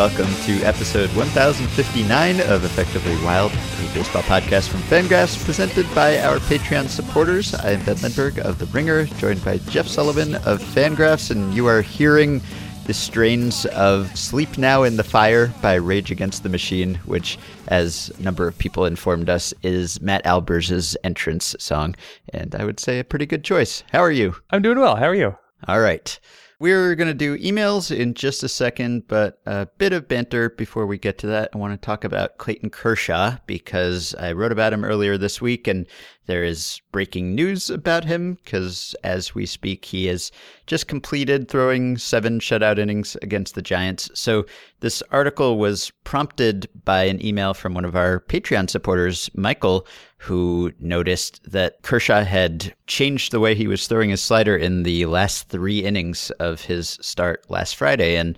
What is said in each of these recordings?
welcome to episode 1059 of Effectively Wild, a baseball podcast from Fangraphs presented by our Patreon supporters. I am Ben Lindbergh of The Ringer, joined by Jeff Sullivan of Fangraphs, and you are hearing the strains of Sleep Now in the Fire by Rage Against the Machine, which, as a number of people informed us, is Matt Albers' entrance song. And I would say a pretty good choice. How are you? I'm doing well. How are you? All right. We're going to do emails in just a second, but a bit of banter before we get to that. I want to talk about Clayton Kershaw because I wrote about him earlier this week and there is breaking news about him because as we speak, he has just completed throwing seven shutout innings against the Giants. So this article was prompted by an email from one of our Patreon supporters, Michael, who noticed that Kershaw had changed the way he was throwing his slider in the last three innings of his start last Friday. And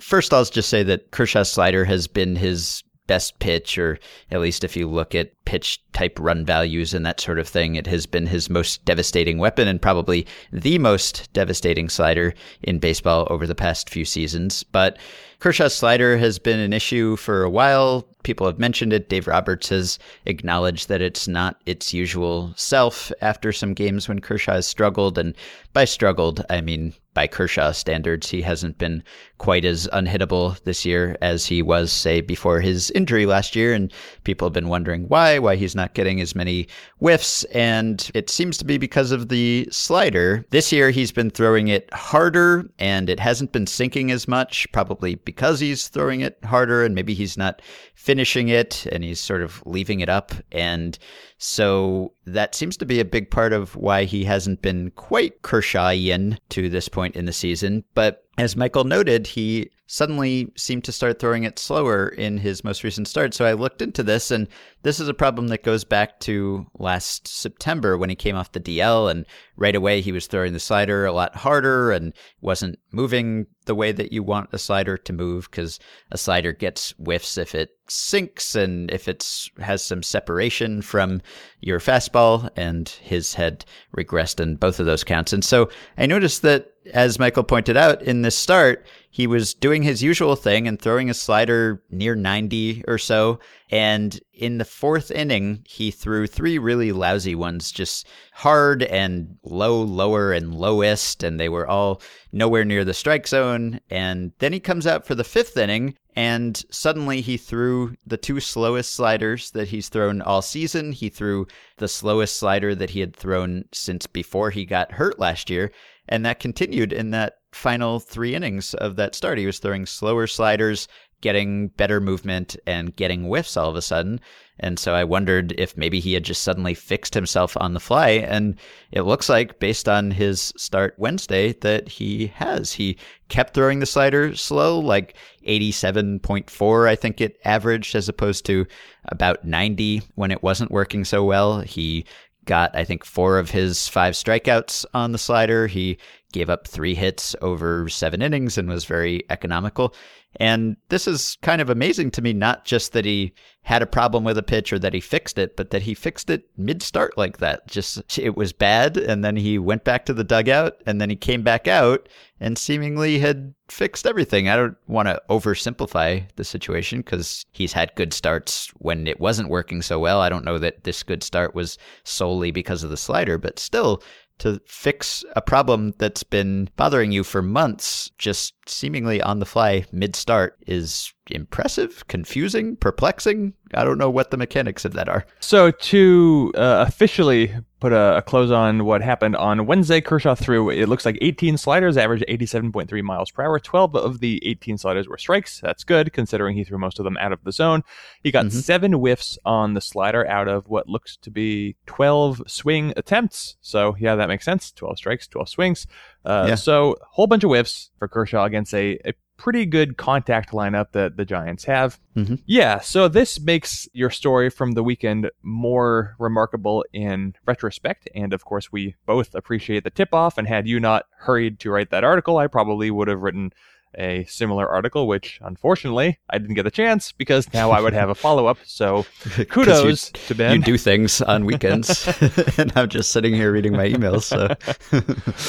first, I'll just say that Kershaw's slider has been his best pitch, or at least if you look at pitch type run values and that sort of thing, it has been his most devastating weapon and probably the most devastating slider in baseball over the past few seasons. But Kershaw's slider has been an issue for a while. People have mentioned it. Dave Roberts has acknowledged that it's not its usual self after some games when Kershaw has struggled. And by struggled, I mean by Kershaw standards, he hasn't been quite as unhittable this year as he was, say, before his injury last year. And people have been wondering why, why he's not getting as many whiffs. And it seems to be because of the slider. This year, he's been throwing it harder and it hasn't been sinking as much, probably because he's throwing it harder and maybe he's not finishing it and he's sort of leaving it up. And so that seems to be a big part of why he hasn't been quite Kershawian to this point in the season. But as Michael noted, he suddenly seemed to start throwing it slower in his most recent start. So I looked into this, and this is a problem that goes back to last September when he came off the DL, and right away he was throwing the slider a lot harder and wasn't moving the way that you want a slider to move because a slider gets whiffs if it sinks and if it has some separation from your fastball, and his had regressed in both of those counts. And so I noticed that as Michael pointed out in this start, he was doing his usual thing and throwing a slider near 90 or so. And in the fourth inning, he threw three really lousy ones, just hard and low, lower, and lowest. And they were all nowhere near the strike zone. And then he comes out for the fifth inning and suddenly he threw the two slowest sliders that he's thrown all season. He threw the slowest slider that he had thrown since before he got hurt last year. And that continued in that final three innings of that start. He was throwing slower sliders, getting better movement, and getting whiffs all of a sudden. And so I wondered if maybe he had just suddenly fixed himself on the fly. And it looks like, based on his start Wednesday, that he has. He kept throwing the slider slow, like 87.4, I think it averaged, as opposed to about 90 when it wasn't working so well. He got, I think, four of his five strikeouts on the slider. He gave up three hits over seven innings and was very economical. And this is kind of amazing to me, not just that he had a problem with a pitch or that he fixed it, but that he fixed it mid start like that. Just it was bad. And then he went back to the dugout and then he came back out and seemingly had fixed everything. I don't want to oversimplify the situation because he's had good starts when it wasn't working so well. I don't know that this good start was solely because of the slider, but still, to fix a problem that's been bothering you for months, just seemingly on the fly mid start, is impressive, confusing, perplexing. I don't know what the mechanics of that are. So, to uh, officially put a, a, close on what happened on Wednesday, Kershaw threw, it looks like 18 sliders, averaged 87.3 miles per hour. 12 of the 18 sliders were strikes. That's good, considering he threw most of them out of the zone. He got mm-hmm. seven whiffs on the slider out of what looks to be 12 swing attempts. So, yeah, that makes sense. 12 strikes, 12 swings. Uh, yeah. So, a whole bunch of whiffs for Kershaw against a, a pretty good contact lineup that the Giants have. Mm-hmm. Yeah, so this makes your story from the weekend more remarkable in retrospect. And of course, we both appreciate the tip off. And had you not hurried to write that article, I probably would have written a similar article, which unfortunately I didn't get a chance because now I would have a follow up. So kudos you, to Ben. You do things on weekends, and I'm just sitting here reading my emails. So.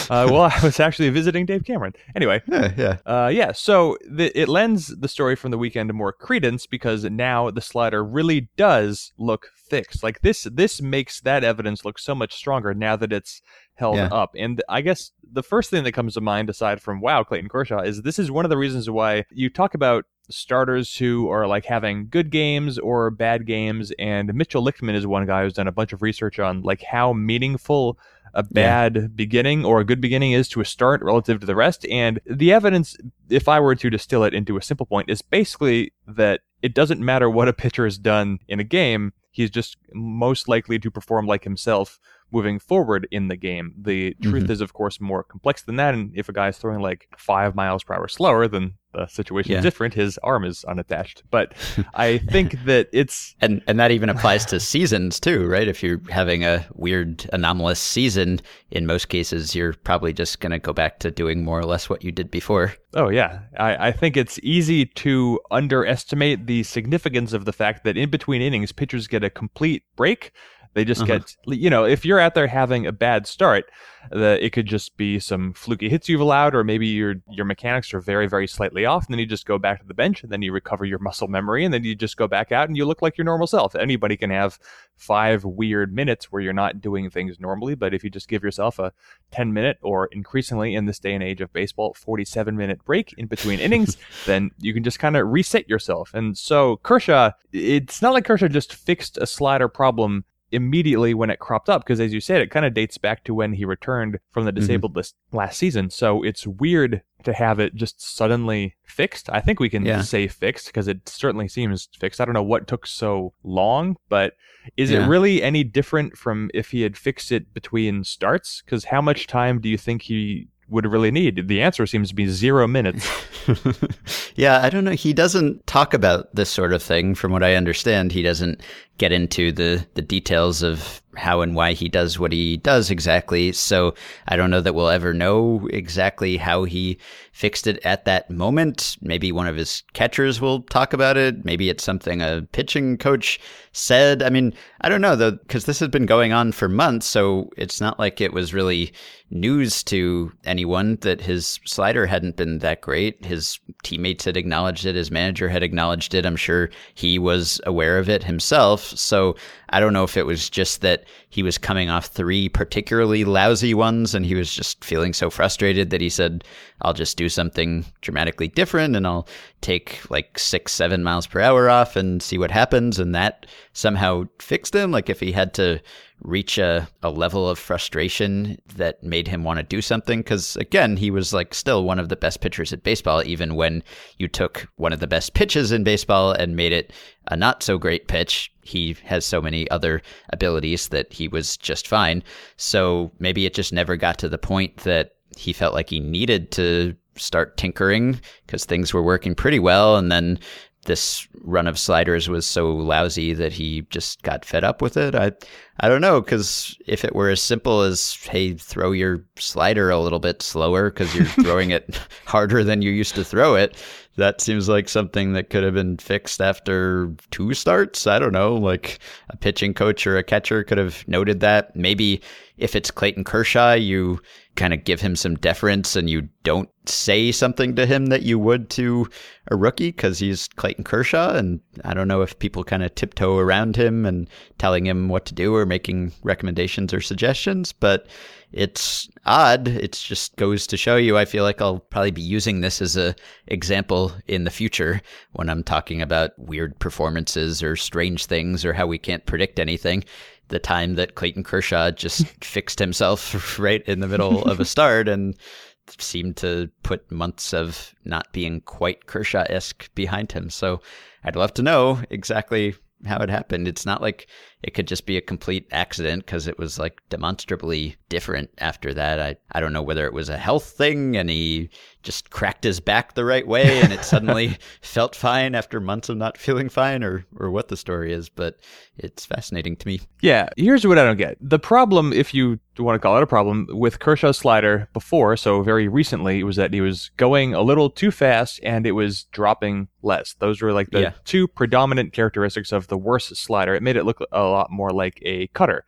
uh, well, I was actually visiting Dave Cameron. Anyway, yeah, yeah, uh, yeah. So the, it lends the story from the weekend more credence because now the slider really does look fixed. Like this, this makes that evidence look so much stronger now that it's held yeah. up. And I guess the first thing that comes to mind, aside from wow, Clayton Kershaw, is this is one of the reasons why you talk about starters who are like having good games or bad games. And Mitchell Lichtman is one guy who's done a bunch of research on like how meaningful a bad yeah. beginning or a good beginning is to a start relative to the rest. And the evidence, if I were to distill it into a simple point, is basically that it doesn't matter what a pitcher has done in a game. He's just most likely to perform like himself moving forward in the game. The truth mm-hmm. is, of course, more complex than that. And if a guy is throwing like five miles per hour slower, then the situation yeah. is different. His arm is unattached. But I think that it's and and that even applies to seasons too, right? If you're having a weird anomalous season, in most cases, you're probably just going to go back to doing more or less what you did before. Oh yeah, I, I think it's easy to underestimate the significance of the fact that in between innings, pitchers get a complete break they just uh-huh. get, you know, if you're out there having a bad start, that it could just be some fluky hits you've allowed, or maybe your your mechanics are very very slightly off, and then you just go back to the bench, and then you recover your muscle memory, and then you just go back out and you look like your normal self. Anybody can have five weird minutes where you're not doing things normally, but if you just give yourself a 10 minute or increasingly in this day and age of baseball, 47 minute break in between innings, then you can just kind of reset yourself. And so Kershaw, it's not like Kershaw just fixed a slider problem immediately when it cropped up because as you said it kind of dates back to when he returned from the mm-hmm. disabled mm-hmm. list last season so it's weird to have it just suddenly fixed i think we can yeah. say fixed because it certainly seems fixed i don't know what took so long but is yeah. it really any different from if he had fixed it between starts because how much time do you think he would really need? The answer seems to be zero minutes. yeah, I don't know. He doesn't talk about this sort of thing, from what I understand. He doesn't get into the, the details of how and why he does what he does exactly. So I don't know that we'll ever know exactly how he fixed it at that moment. Maybe one of his catchers will talk about it. Maybe it's something a pitching coach said. I mean, I don't know though, because this has been going on for months. So it's not like it was really news to anyone that his slider hadn't been that great. His teammates had acknowledged it. His manager had acknowledged it. I'm sure he was aware of it himself. So I don't know if it was just that he was coming off three particularly lousy ones and he was just feeling so frustrated that he said, I'll just do something dramatically different and I'll take like six, seven miles per hour off and see what happens. And that somehow fixed him. Like if he had to reach a, a level of frustration that made him want to do something. Because again, he was like still one of the best pitchers at baseball, even when you took one of the best pitches in baseball and made it a not so great pitch. He has so many other abilities that he was just fine. So maybe it just never got to the point that he felt like he needed to start tinkering because things were working pretty well. And then this run of sliders was so lousy that he just got fed up with it. I I don't know because if it were as simple as hey, throw your slider a little bit slower because you're throwing it harder than you used to throw it, that seems like something that could have been fixed after two starts. I don't know, like a pitching coach or a catcher could have noted that. Maybe if it's Clayton Kershaw, you kind of give him some deference and you don't say something to him that you would to a rookie because he's Clayton Kershaw. And I don't know if people kind of tiptoe around him and telling him what to do or making recommendations or suggestions, but it's odd. It just goes to show you. I feel like I'll probably be using this as a example in the future when I'm talking about weird performances or strange things or how we can't predict anything the time that Clayton Kershaw just fixed himself right in the middle of a start and seemed to put months of not being quite Kershaw esque behind him. So I'd love to know exactly how it happened. It's not like it could just be a complete accident because it was like demonstrably different after that. I, I don't know whether it was a health thing and he just cracked his back the right way and it suddenly felt fine after months of not feeling fine or, or what the story is, but it's fascinating to me. Yeah, here's what I don't get. The problem, if you want to call it a problem, with Kershaw's slider before, so very recently, was that he was going a little too fast and it was dropping less. Those were like the yeah. two predominant characteristics of the worst slider. It made it look a lot more like a cutter.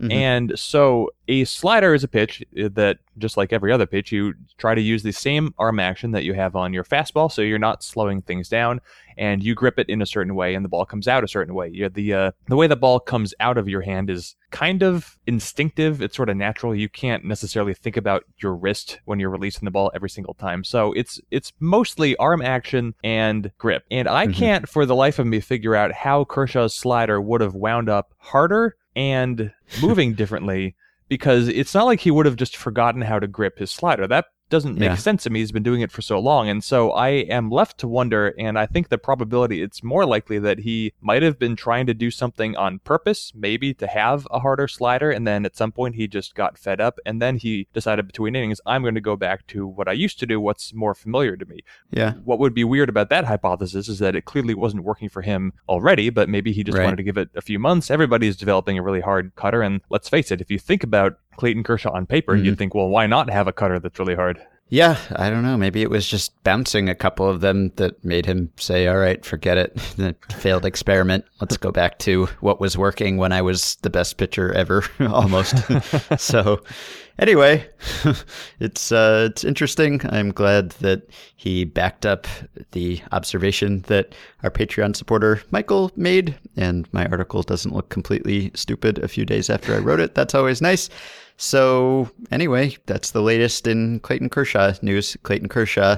Mm-hmm. And so a slider is a pitch that, just like every other pitch, you try to use the same arm action that you have on your fastball, so you're not slowing things down, and you grip it in a certain way, and the ball comes out a certain way. You the uh, the way the ball comes out of your hand is kind of instinctive. It's sort of natural. You can't necessarily think about your wrist when you're releasing the ball every single time. So it's it's mostly arm action and grip. And I mm-hmm. can't, for the life of me, figure out how Kershaw's slider would have wound up harder and moving differently because it's not like he would have just forgotten how to grip his slider. That doesn't make yeah. sense to me. He's been doing it for so long. And so I am left to wonder, and I think the probability it's more likely that he might have been trying to do something on purpose, maybe to have a harder slider, and then at some point he just got fed up, and then he decided between innings, I'm going to go back to what I used to do, what's more familiar to me. Yeah. What would be weird about that hypothesis is that it clearly wasn't working for him already, but maybe he just right. wanted to give it a few months. Everybody's developing a really hard cutter, and let's face it, if you think about Clayton Kershaw on paper, mm-hmm. you'd think, well, why not have a cutter that's really hard? Yeah, I don't know. Maybe it was just bouncing a couple of them that made him say, all right, forget it. the failed experiment. Let's go back to what was working when I was the best pitcher ever, almost. so, anyway, it's uh, it's interesting. I'm glad that he backed up the observation that our Patreon supporter Michael made, and my article doesn't look completely stupid a few days after I wrote it. That's always nice. So, anyway, that's the latest in Clayton Kershaw news. Clayton Kershaw,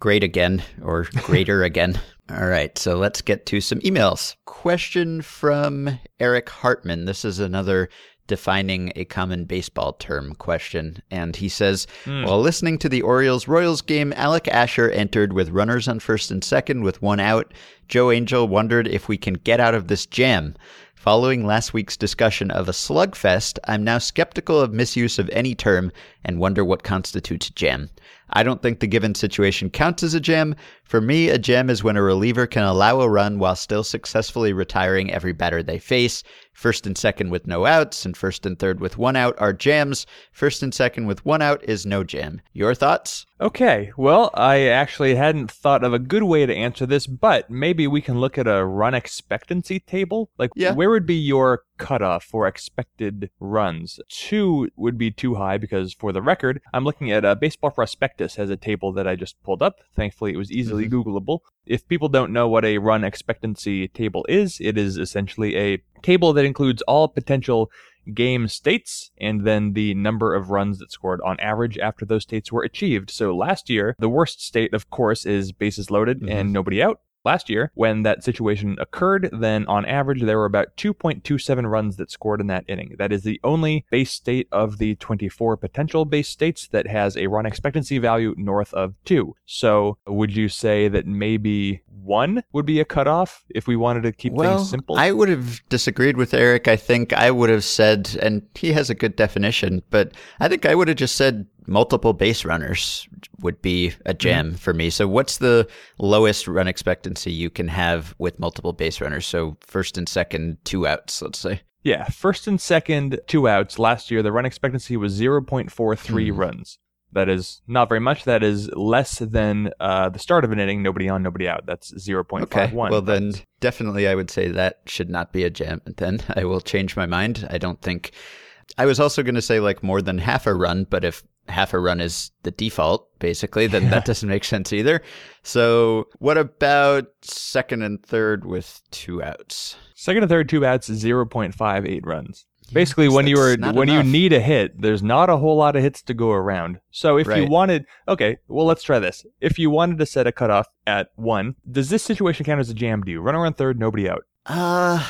great again, or greater again. All right, so let's get to some emails. Question from Eric Hartman. This is another defining a common baseball term question. And he says, mm. while listening to the Orioles Royals game, Alec Asher entered with runners on first and second with one out. Joe Angel wondered if we can get out of this jam. Following last week's discussion of a slugfest, I'm now skeptical of misuse of any term and wonder what constitutes a jam. I don't think the given situation counts as a jam. For me, a jam is when a reliever can allow a run while still successfully retiring every batter they face. First and second with no outs, and first and third with one out are jams. First and second with one out is no jam. Your thoughts? Okay, well, I actually hadn't thought of a good way to answer this, but maybe we can look at a run expectancy table. Like, yeah. where would be your cutoff for expected runs? Two would be too high because, for the record, I'm looking at a Baseball Prospectus has a table that I just pulled up. Thankfully, it was easily mm-hmm. Googleable. If people don't know what a run expectancy table is, it is essentially a table that includes all potential game states and then the number of runs that scored on average after those states were achieved. So last year, the worst state, of course, is bases loaded mm-hmm. and nobody out last year when that situation occurred, then on average there were about 2.27 runs that scored in that inning. That is the only base state of the 24 potential base states that has a run expectancy value north of 2. So, would you say that maybe 1 would be a cutoff if we wanted to keep well, things simple? I would have disagreed with Eric. I think I would have said and he has a good definition, but I think I would have just said multiple base runners would be a jam mm-hmm. for me. So, what's the lowest run expectancy you can have with multiple base runners? So, first and second, two outs, let's say. Yeah, first and second, two outs. Last year, the run expectancy was 0.43 mm. runs. That is not very much. That is less than uh, the start of an inning, nobody on, nobody out. That's 0.51. Okay. Well, then definitely I would say that should not be a jam. Then I will change my mind. I don't think. I was also going to say like more than half a run, but if half a run is the default, basically, then yeah. that doesn't make sense either. So, what about second and third with two outs? Second and third, two outs, 0.58 runs. Basically, when you are when enough. you need a hit, there's not a whole lot of hits to go around. So if right. you wanted, okay, well let's try this. If you wanted to set a cutoff at one, does this situation count as a jam? Do you run around third, nobody out? Uh,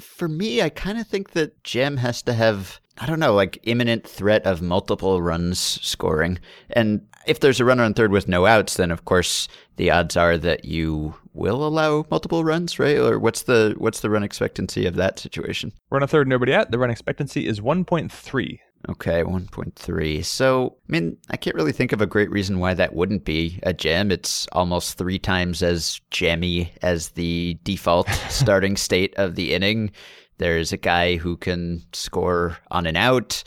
for me, I kind of think that jam has to have I don't know, like imminent threat of multiple runs scoring. And if there's a runner on third with no outs, then of course the odds are that you will allow multiple runs, right? Or what's the what's the run expectancy of that situation? Run a third, nobody out. The run expectancy is 1.3. Okay, 1.3. So, I mean, I can't really think of a great reason why that wouldn't be a jam. It's almost three times as jammy as the default starting state of the inning. There's a guy who can score on and out.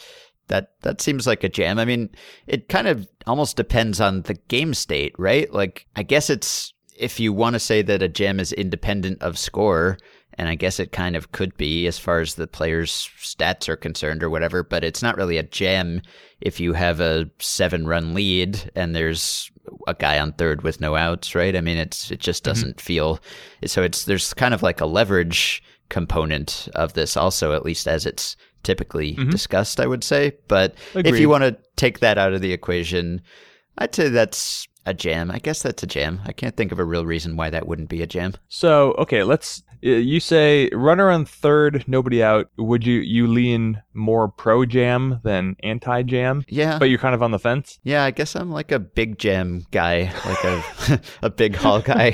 That that seems like a jam. I mean, it kind of almost depends on the game state, right? Like, I guess it's if you want to say that a jam is independent of score, and I guess it kind of could be as far as the player's stats are concerned or whatever, but it's not really a jam if you have a seven run lead and there's a guy on third with no outs, right? I mean, it's it just doesn't mm-hmm. feel so. It's there's kind of like a leverage component of this also, at least as it's typically mm-hmm. discussed, I would say. But Agreed. if you want to take that out of the equation, I'd say that's a jam. I guess that's a jam. I can't think of a real reason why that wouldn't be a jam. So, okay, let's you say runner on third, nobody out. Would you you lean more pro jam than anti jam? Yeah, but you're kind of on the fence. Yeah, I guess I'm like a big jam guy, like a a big hall guy.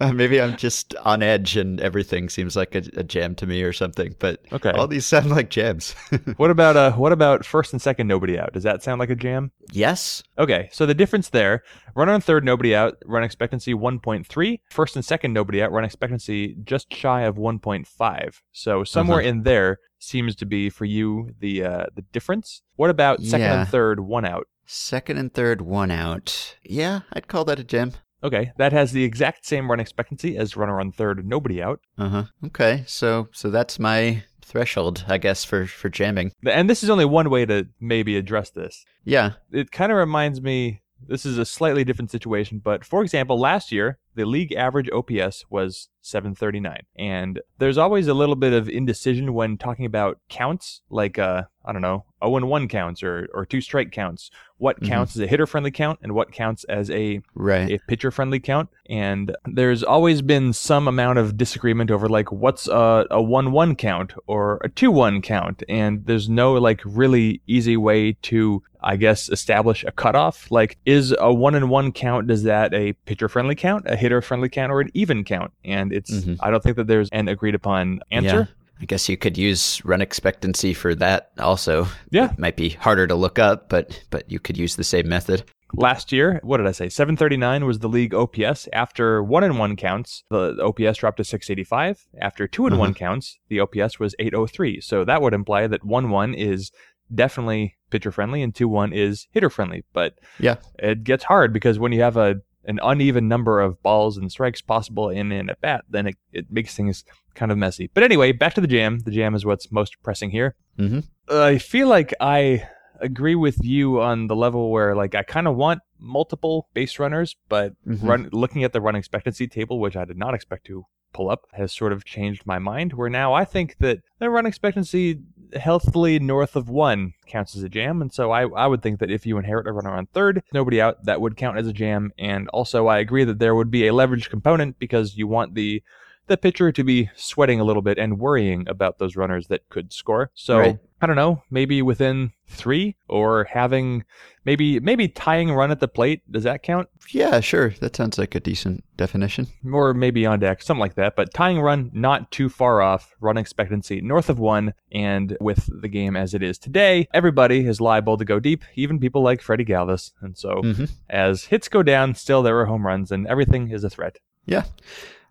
Maybe I'm just on edge, and everything seems like a, a, jam to me or something. But okay, all these sound like jams. what about uh what about first and second, nobody out? Does that sound like a jam? Yes. Okay, so the difference there: runner on third, nobody out. Run expectancy 1.3. First and second, nobody out. Run expectancy just shy of 1.5. So somewhere uh-huh. in there seems to be for you the uh, the difference. What about second yeah. and third, one out? Second and third, one out. Yeah, I'd call that a gem. Okay, that has the exact same run expectancy as runner on third, nobody out. Uh huh. Okay, so so that's my threshold, I guess, for for jamming. And this is only one way to maybe address this. Yeah, it kind of reminds me. This is a slightly different situation, but for example, last year the league average OPS was 739. And there's always a little bit of indecision when talking about counts, like, uh, I don't know, 0 1 counts or, or two strike counts. What mm-hmm. counts as a hitter friendly count and what counts as a, right. a pitcher friendly count. And there's always been some amount of disagreement over, like, what's a, a 1 1 count or a 2 1 count. And there's no, like, really easy way to I guess, establish a cutoff? Like, is a one and one count, does that a pitcher friendly count, a hitter friendly count, or an even count? And it's, mm-hmm. I don't think that there's an agreed upon answer. Yeah. I guess you could use run expectancy for that also. Yeah. It might be harder to look up, but but you could use the same method. Last year, what did I say? 739 was the league OPS. After one and one counts, the OPS dropped to 685. After two and uh-huh. one counts, the OPS was 803. So that would imply that 1 1 is definitely pitcher friendly and 2 1 is hitter friendly. But yeah, it gets hard because when you have a an uneven number of balls and strikes possible in an at bat, then it, it makes things kind of messy. But anyway, back to the jam. The jam is what's most pressing here. Mm-hmm. Uh, I feel like I agree with you on the level where like I kind of want multiple base runners, but mm-hmm. run looking at the run expectancy table, which I did not expect to pull up, has sort of changed my mind. Where now I think that the run expectancy healthily north of one counts as a jam. And so I, I would think that if you inherit a runner on third, nobody out, that would count as a jam. And also, I agree that there would be a leverage component because you want the the pitcher to be sweating a little bit and worrying about those runners that could score. So right. I don't know, maybe within three or having maybe maybe tying run at the plate. Does that count? Yeah, sure. That sounds like a decent definition. Or maybe on deck, something like that. But tying run not too far off, run expectancy north of one, and with the game as it is today, everybody is liable to go deep, even people like Freddie Galvis. And so mm-hmm. as hits go down, still there are home runs and everything is a threat. Yeah.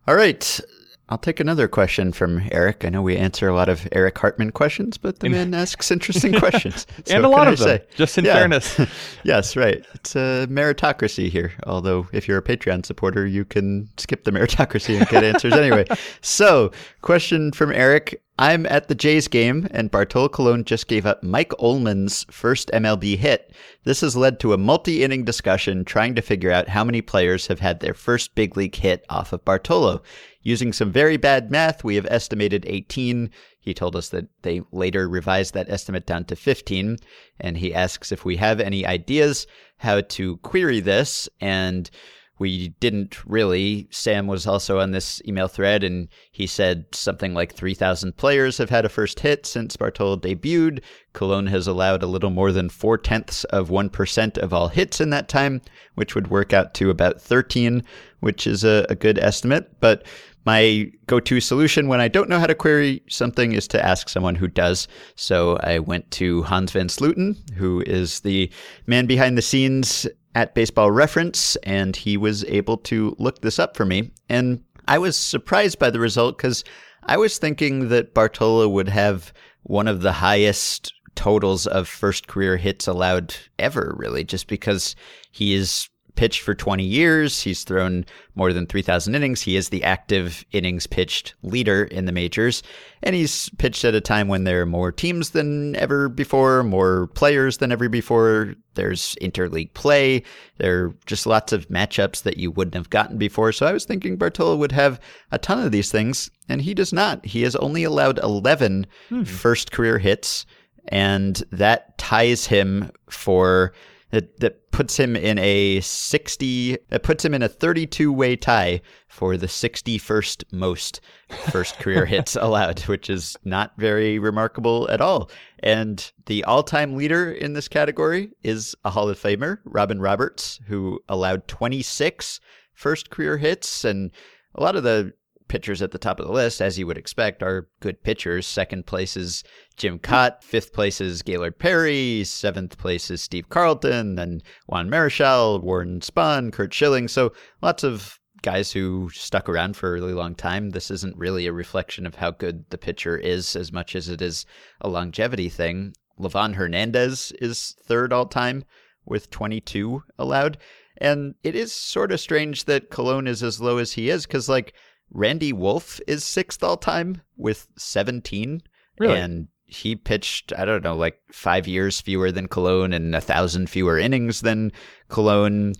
All right. I'll take another question from Eric. I know we answer a lot of Eric Hartman questions, but the man asks interesting questions. So and a lot of them, say? just in yeah. fairness. yes, right. It's a meritocracy here. Although, if you're a Patreon supporter, you can skip the meritocracy and get answers anyway. So, question from Eric. I'm at the Jays game, and Bartolo Colon just gave up Mike Ohlman's first MLB hit. This has led to a multi inning discussion trying to figure out how many players have had their first big league hit off of Bartolo. Using some very bad math, we have estimated 18. He told us that they later revised that estimate down to 15. And he asks if we have any ideas how to query this. And we didn't really. Sam was also on this email thread, and he said something like 3,000 players have had a first hit since Bartolo debuted. Colon has allowed a little more than four tenths of 1% of all hits in that time, which would work out to about 13, which is a, a good estimate. But my go to solution when I don't know how to query something is to ask someone who does. So I went to Hans van Slooten, who is the man behind the scenes at Baseball Reference, and he was able to look this up for me. And I was surprised by the result because I was thinking that Bartolo would have one of the highest totals of first career hits allowed ever, really, just because he is pitched for 20 years. He's thrown more than 3,000 innings. He is the active innings pitched leader in the majors. And he's pitched at a time when there are more teams than ever before, more players than ever before. There's interleague play. There are just lots of matchups that you wouldn't have gotten before. So I was thinking Bartolo would have a ton of these things, and he does not. He has only allowed 11 hmm. first career hits, and that ties him for that that puts him in a 60 that puts him in a 32 way tie for the 61st most first career hits allowed which is not very remarkable at all. And the all-time leader in this category is a hall of famer robin roberts who allowed 26 first career hits. And a lot of the pitchers at the top of the list, as you would expect, are good pitchers. Second place is Jim Kaat. Fifth place is Gaylord Perry. Seventh place is Steve Carlton. Then Juan Marichal, Warren Spahn, Curt Schilling. So lots of guys who stuck around for a really long time. This isn't really a reflection of how good the pitcher is as much as it is a longevity thing. Livan Hernandez is third all time with 22 allowed. And it is sort of strange that Colon is as low as he is because, like, Randy Wolf is sixth all time with 17. Really? And he pitched, I don't know, like five years fewer than Colon and a thousand fewer innings than Colon.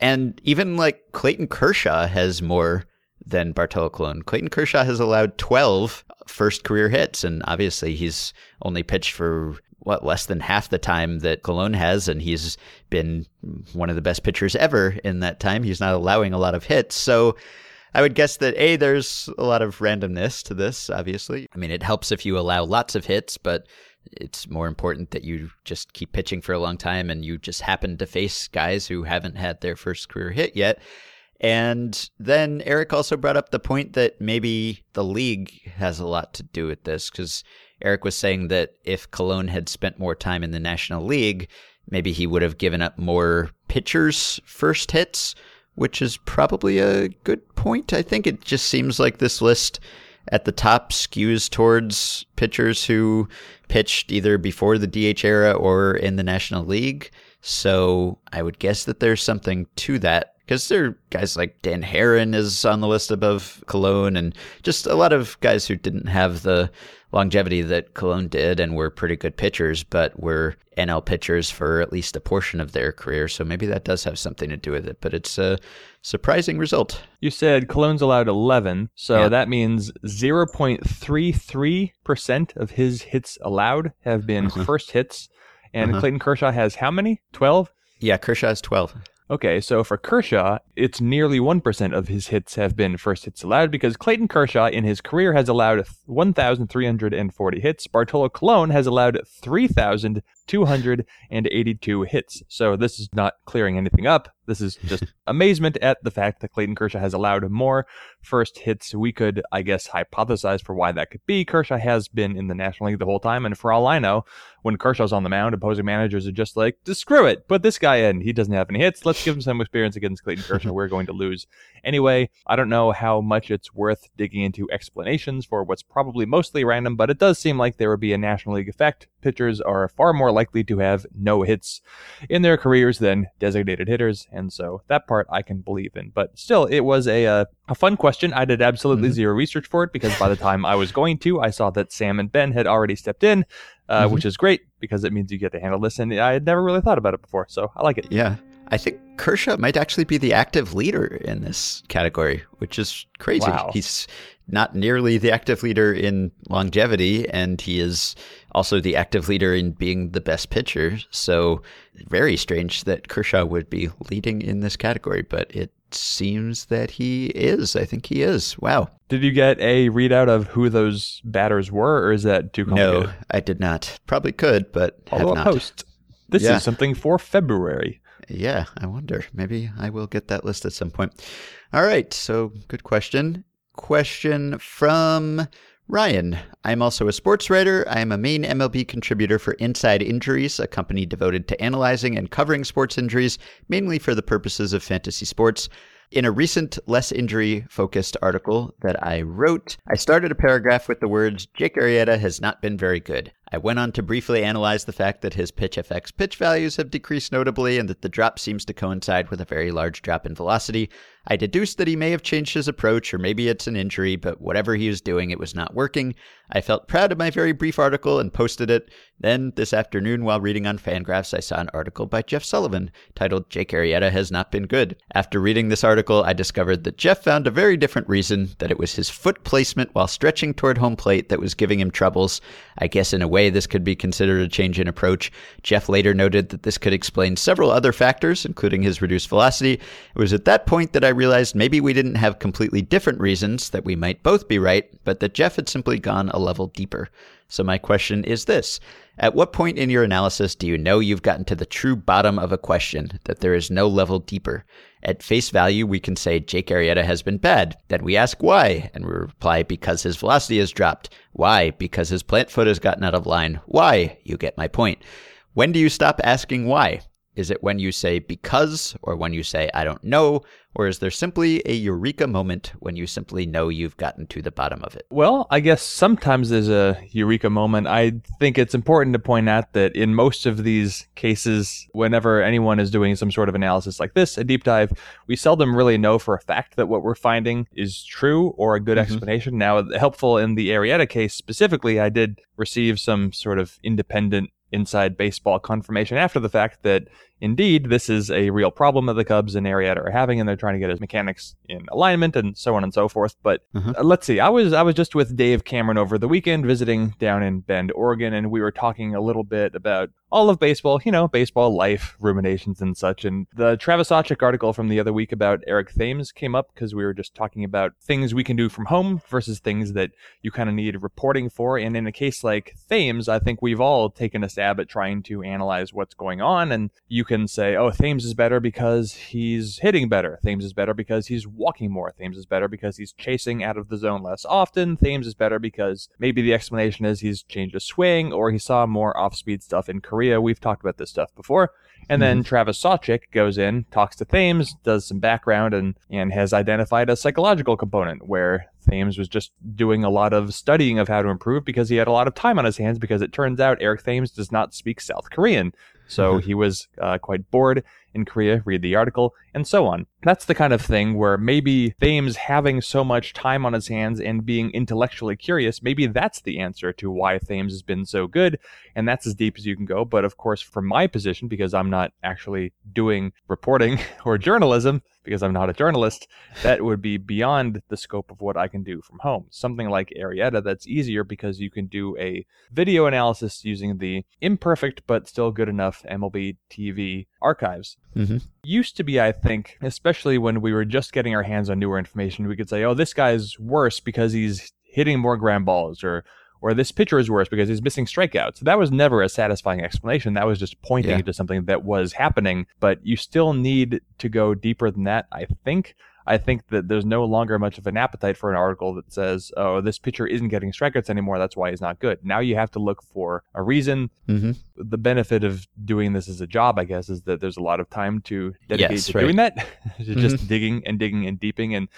And even like Clayton Kershaw has more than Bartolo Colon. Clayton Kershaw has allowed 12 first career hits, and obviously he's only pitched for what less than half the time that Colon has, and he's been one of the best pitchers ever in that time. He's not allowing a lot of hits, so I would guess that A, there's a lot of randomness to this, obviously. I mean, it helps if you allow lots of hits, but it's more important that you just keep pitching for a long time and you just happen to face guys who haven't had their first career hit yet. And then Eric also brought up the point that maybe the league has a lot to do with this because Eric was saying that if Colon had spent more time in the National League, maybe he would have given up more pitchers' first hits which is probably a good point. I think it just seems like this list at the top skews towards pitchers who pitched either before the DH era or in the National League. So I would guess that there's something to that because there are guys like Dan Haren is on the list above Colon and just a lot of guys who didn't have the longevity that Colon did and were pretty good pitchers, but were NL pitchers for at least a portion of their career. So maybe that does have something to do with it, but it's a surprising result. You said Colon's allowed 11, so yeah. that means 0.33% of his hits allowed have been uh-huh. first hits. And uh-huh. Clayton Kershaw has how many? 12? Yeah, Kershaw has 12. Okay, so for Kershaw, it's nearly 1% of his hits have been first hits allowed because Clayton Kershaw in his career has allowed 1,340 hits. Bartolo Colon has allowed 3,282 hits. So this is not clearing anything up. This is just amazement at the fact that Clayton Kershaw has allowed more first hits. We could, I guess, hypothesize for why that could be. Kershaw has been in the National League the whole time, and for all I know, when Kershaw's on the mound, opposing managers are just like, just screw it, put this guy in. He doesn't have any hits. Let's give him some experience against Clayton Kershaw. We're going to lose. Anyway, I don't know how much it's worth digging into explanations for what's probably mostly random, but it does seem like there would be a National League effect. Pitchers are far more likely to have no hits in their careers than designated hitters, and so that part I can believe in. But still, it was a uh, a fun question. I did absolutely mm-hmm. zero research for it because by the time I was going to, I saw that Sam and Ben had already stepped in, uh, mm-hmm. which is great because it means you get to handle this, and I had never really thought about it before, so I like it. Yeah. I think Kershaw might actually be the active leader in this category, which is crazy. Wow. He's not nearly the active leader in longevity, and he is also the active leader in being the best pitcher. So, very strange that Kershaw would be leading in this category, but it seems that he is. I think he is. Wow. Did you get a readout of who those batters were, or is that too complicated? No, I did not. Probably could, but Follow have not. post. This Yeah. is something for February. Yeah, I wonder. Maybe I will get that list at some point. All right, so good question. Question from Ryan. I'm also a sports writer. I am a main MLB contributor for Inside Injuries, a company devoted to analyzing and covering sports injuries, mainly for the purposes of fantasy sports. In a recent, less injury focused article that I wrote, I started a paragraph with the words Jake Arrieta has not been very good. I went on to briefly analyze the fact that his pitch FX pitch values have decreased notably and that the drop seems to coincide with a very large drop in velocity. I deduced that he may have changed his approach, or maybe it's an injury, but whatever he was doing, it was not working. I felt proud of my very brief article and posted it. Then, this afternoon, while reading on Fangraphs, I saw an article by Jeff Sullivan titled Jake Arrieta Has Not Been Good. After reading this article, I discovered that Jeff found a very different reason that it was his foot placement while stretching toward home plate that was giving him troubles. I guess in a way, this could be considered a change in approach. Jeff later noted that this could explain several other factors, including his reduced velocity. It was at that point that I realized maybe we didn't have completely different reasons, that we might both be right, but that Jeff had simply gone a level deeper. So, my question is this At what point in your analysis do you know you've gotten to the true bottom of a question, that there is no level deeper? At face value, we can say Jake Arrieta has been bad. Then we ask why, and we reply because his velocity has dropped. Why? Because his plant foot has gotten out of line. Why? You get my point. When do you stop asking why? Is it when you say because, or when you say I don't know, or is there simply a eureka moment when you simply know you've gotten to the bottom of it? Well, I guess sometimes there's a eureka moment. I think it's important to point out that in most of these cases, whenever anyone is doing some sort of analysis like this, a deep dive, we seldom really know for a fact that what we're finding is true or a good Mhm. explanation. Now, helpful in the Arrieta case specifically, I did receive some sort of independent inside baseball confirmation after the fact that indeed this is a real problem that the Cubs and Arrieta are having, and they're trying to get his mechanics in alignment and so on and so forth. But Mhm. uh, let's see, I was I was just with Dave Cameron over the weekend visiting down in Bend, Oregon, and we were talking a little bit about all of baseball, you know, baseball life, ruminations and such. And the Travis Sawchik article from the other week about Eric Thames came up because we were just talking about things we can do from home versus things that you kind of need reporting for. And in a case like Thames, I think we've all taken a stab at trying to analyze what's going on. And you can say, oh, Thames is better because he's hitting better. Thames is better because he's walking more. Thames is better because he's chasing out of the zone less often. Thames is better because maybe the explanation is he's changed his swing or he saw more off speed stuff in Korea. We've talked about this stuff before. And then mm-hmm. Travis Sawchik goes in, talks to Thames, does some background, and, and has identified a psychological component where Thames was just doing a lot of studying of how to improve because he had a lot of time on his hands because it turns out Eric Thames does not speak South Korean. So Mhm. he was uh, quite bored in Korea, read the article, and so on. That's the kind of thing where maybe Thames having so much time on his hands and being intellectually curious, maybe that's the answer to why Thames has been so good. And that's as deep as you can go. But of course, from my position, because I'm not actually doing reporting or journalism, because I'm not a journalist, that would be beyond the scope of what I can do from home. Something like Arrieta, that's easier because you can do a video analysis using the imperfect but still good enough MLB TV archives. Mhm. Used to be, I think, especially when we were just getting our hands on newer information, we could say, oh, this guy's worse because he's hitting more ground balls or or this pitcher is worse because he's missing strikeouts. That was never a satisfying explanation. That was just pointing Yeah. to something that was happening. But you still need to go deeper than that, I think. I think that there's no longer much of an appetite for an article that says, oh, this pitcher isn't getting strikeouts anymore. That's why he's not good. Now you have to look for a reason. Mm-hmm. The benefit of doing this as a job, I guess, is that there's a lot of time to dedicate Yes, to right. doing that, to just digging and digging and deeping. And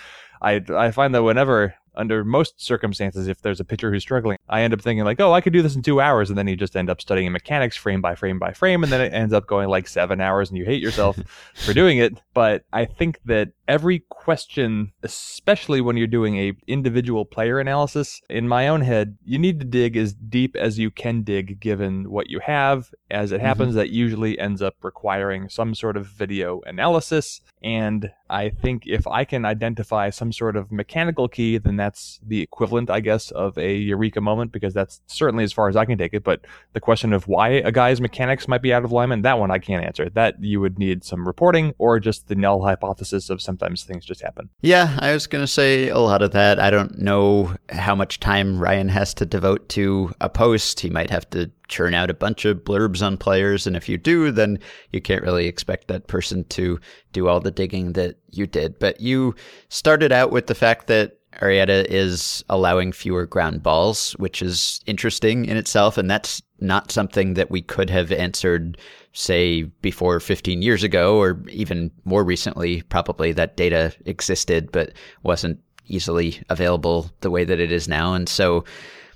I, I find that whenever, under most circumstances, if there's a pitcher who's struggling, I end up thinking like, oh, I could do this in two hours, and then you just end up studying mechanics frame by frame by frame, and then it ends up going like seven hours, and you hate yourself for doing it. But I think that every question, especially when you're doing a individual player analysis, in my own head, you need to dig as deep as you can dig given what you have. As it mm-hmm. happens, that usually ends up requiring some sort of video analysis. And I think if I can identify some sort of mechanical key, then that's the equivalent, I guess, of a eureka moment because that's certainly as far as I can take it. But the question of why a guy's mechanics might be out of alignment, that one I can't answer. That you would need some reporting or just the null hypothesis of some sometimes things just happen. Yeah, I was going to say a lot of that. I don't know how much time Ryan has to devote to a post. He might have to churn out a bunch of blurbs on players. And if you do, then you can't really expect that person to do all the digging that you did. But you started out with the fact that Arrieta is allowing fewer ground balls, which is interesting in itself. And that's not something that we could have answered, say, before 15 years ago, or even more recently. Probably that data existed, but wasn't easily available the way that it is now. And so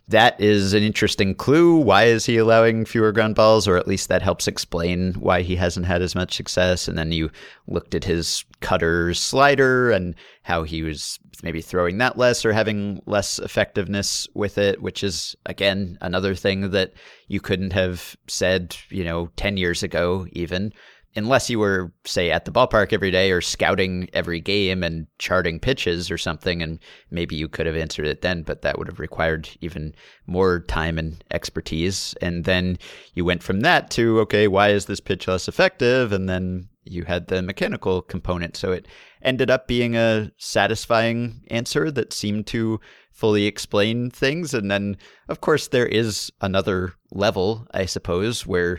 that is an interesting clue. Why is he allowing fewer ground balls? Or at least that helps explain why he hasn't had as much success. And then you looked at his cutter slider and how he was maybe throwing that less or having less effectiveness with it, which is, again, another thing that you couldn't have said, you know, 10 years ago, even unless you were say at the ballpark every day or scouting every game and charting pitches or something and maybe you could have answered it then but that would have required even more time and expertise. And then you went from that to okay why is this pitch less effective? And then you had the mechanical component so it ended up being a satisfying answer that seemed to fully explain things and then of course there is another level i suppose where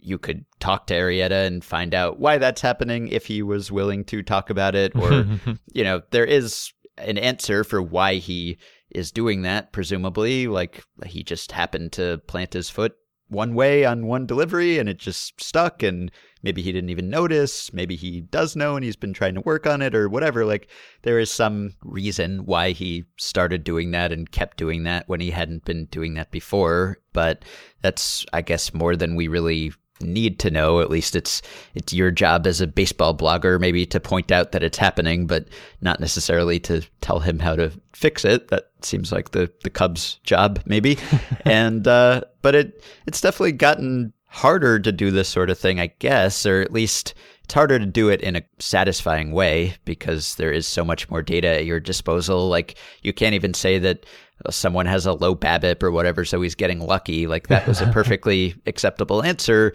you could talk to Arrieta and find out why that's happening if he was willing to talk about it. Or, you know, there is an answer for why he is doing that, presumably. Like he just happened to plant his foot one way on one delivery and it just stuck and maybe he didn't even notice maybe he does know and he's been trying to work on it or whatever like there is some reason why he started doing that and kept doing that when he hadn't been doing that before but that's i guess more than we really need to know. At least it's it's your job as a baseball blogger, maybe to point out that it's happening, but not necessarily to tell him how to fix it. That seems like the the Cubs' job, maybe. and uh, but it it's definitely gotten harder to do this sort of thing, I guess, or at least it's harder to do it in a satisfying way because there is so much more data at your disposal. Like you can't even say that uh, someone has a low BABIP or whatever, so he's getting lucky. Like that was a perfectly acceptable answer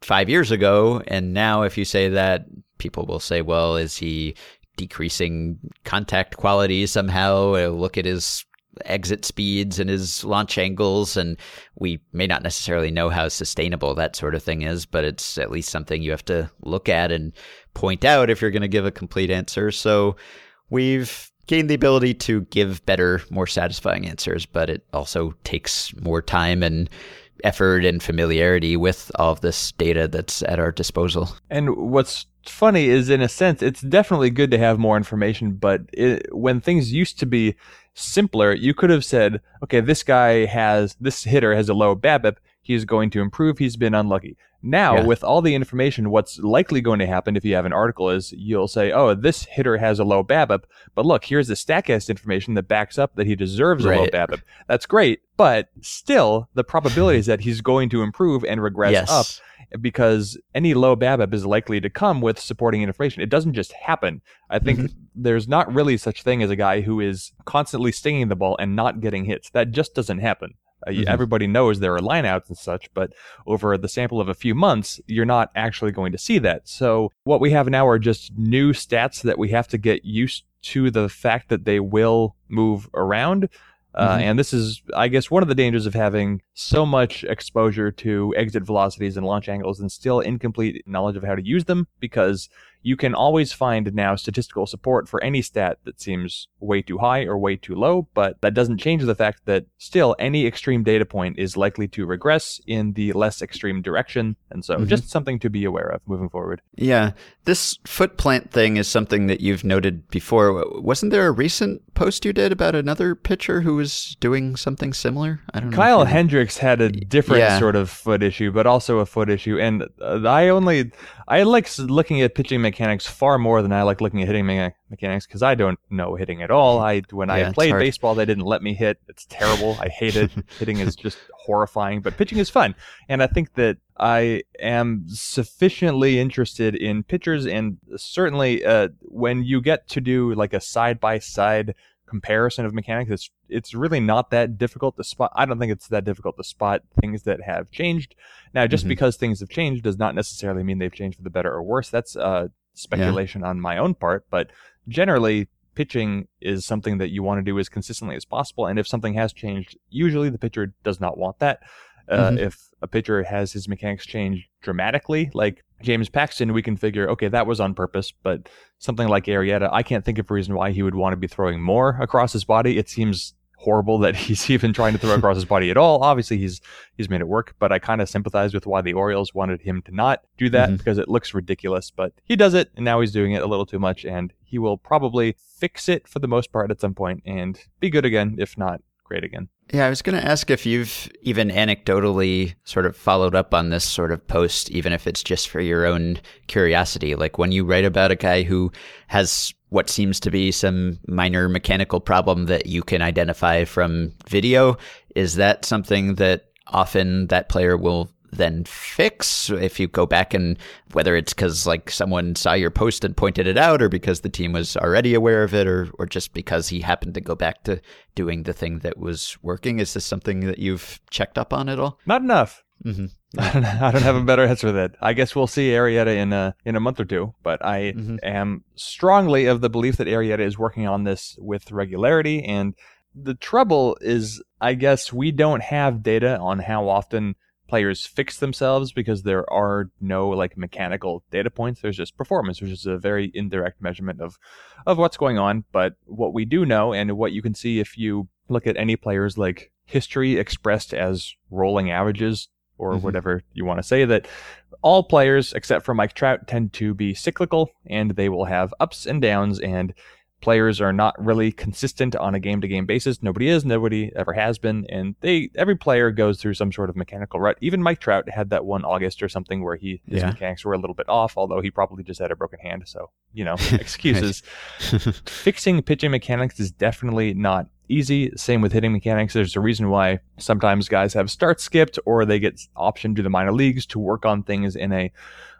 five years ago. And now, if you say that, people will say, well, is he decreasing contact quality somehow? Uh, look at his exit speeds and his launch angles. And we may not necessarily know how sustainable that sort of thing is, but it's at least something you have to look at and point out if you're going to give a complete answer. So we've gained the ability to give better, more satisfying answers, but it also takes more time and effort and familiarity with all of this data that's at our disposal. And what's funny is, in a sense, it's definitely good to have more information, but it, when things used to be simpler, you could have said, okay, this guy has, this hitter has a low BABIP, he's going to improve, he's been unlucky. Now, yeah. with all the information, what's likely going to happen if you have an article is you'll say, oh, this hitter has a low BABIP, but look, here's the StatCast information that backs up that he deserves right. a low BABIP. That's great, but still, the probability is that he's going to improve and regress yes. up because any low BABIP is likely to come with supporting information. It doesn't just happen. I think mm-hmm. there's not really such thing as a guy who is constantly stinging the ball and not getting hits. That just doesn't happen. Uh, mm-hmm. Everybody knows there are lineouts and such, but over the sample of a few months, you're not actually going to see that. So what we have now are just new stats that we have to get used to the fact that they will move around. Uh, mm-hmm. And this is, I guess, one of the dangers of having so much exposure to exit velocities and launch angles and still incomplete knowledge of how to use them because you can always find now statistical support for any stat that seems way too high or way too low, but that doesn't change the fact that still any extreme data point is likely to regress in the less extreme direction. And so mm-hmm. just something to be aware of moving forward. Yeah. This foot plant thing is something that you've noted before. Wasn't there a recent post you did about another pitcher who was doing something similar? I don't know. Kyle Hendricks had a different yeah. sort of foot issue, but also a foot issue. And uh, I only, I like looking at pitching mechanics far more than I like looking at hitting me- mechanics because I don't know hitting at all. I when yeah, I played baseball, they didn't let me hit. It's terrible. I hate it. hitting is just horrifying, but pitching is fun. And I think that I am sufficiently interested in pitchers, and certainly uh, when you get to do like a side by side comparison of mechanics, it's it's really not that difficult to spot. I don't think it's that difficult to spot things that have changed. Now, just mm-hmm. because things have changed does not necessarily mean they've changed for the better or worse. That's uh, speculation yeah. on my own part, but generally pitching is something that you want to do as consistently as possible. And if something has changed, usually the pitcher does not want that. Uh, mm-hmm. If a pitcher has his mechanics change dramatically, like James Paxton, we can figure, okay, that was on purpose. But something like Arrieta, I can't think of a reason why he would want to be throwing more across his body. It seems horrible that he's even trying to throw across his body at all. Obviously, he's he's made it work, but I kind of sympathize with why the Orioles wanted him to not do that mm-hmm. because it looks ridiculous. But he does it, and now he's doing it a little too much, and he will probably fix it for the most part at some point and be good again, if not great again. Yeah, I was going to ask if you've even anecdotally sort of followed up on this sort of post, even if it's just for your own curiosity. Like when you write about a guy who has what seems to be some minor mechanical problem that you can identify from video, is that something that often that player will then fix? If you go back and whether it's because like someone saw your post and pointed it out or because the team was already aware of it or or just because he happened to go back to doing the thing that was working? Is this something that you've checked up on at all? Not enough. Mm-hmm. I, don't, I don't have a better answer than that. I guess we'll see Arrieta in a in a month or two, but I mm-hmm. am strongly of the belief that Arrieta is working on this with regularity. And the trouble is, I guess we don't have data on how often players fix themselves because there are no like mechanical data points. There's just performance, which is a very indirect measurement of of what's going on. But what we do know, and what you can see if you look at any player's like history expressed as rolling averages or mm-hmm. whatever you want to say, that all players except for Mike Trout tend to be cyclical and they will have ups and downs and players are not really consistent on a game to game basis. Nobody is, nobody ever has been, and they every player goes through some sort of mechanical rut. Even Mike Trout had that one August or something where he his yeah. mechanics were a little bit off, although he probably just had a broken hand. So you know, excuses. Fixing pitching mechanics is definitely not easy. Same with hitting mechanics. There's a reason why sometimes guys have start skipped or they get optioned to the minor leagues to work on things in a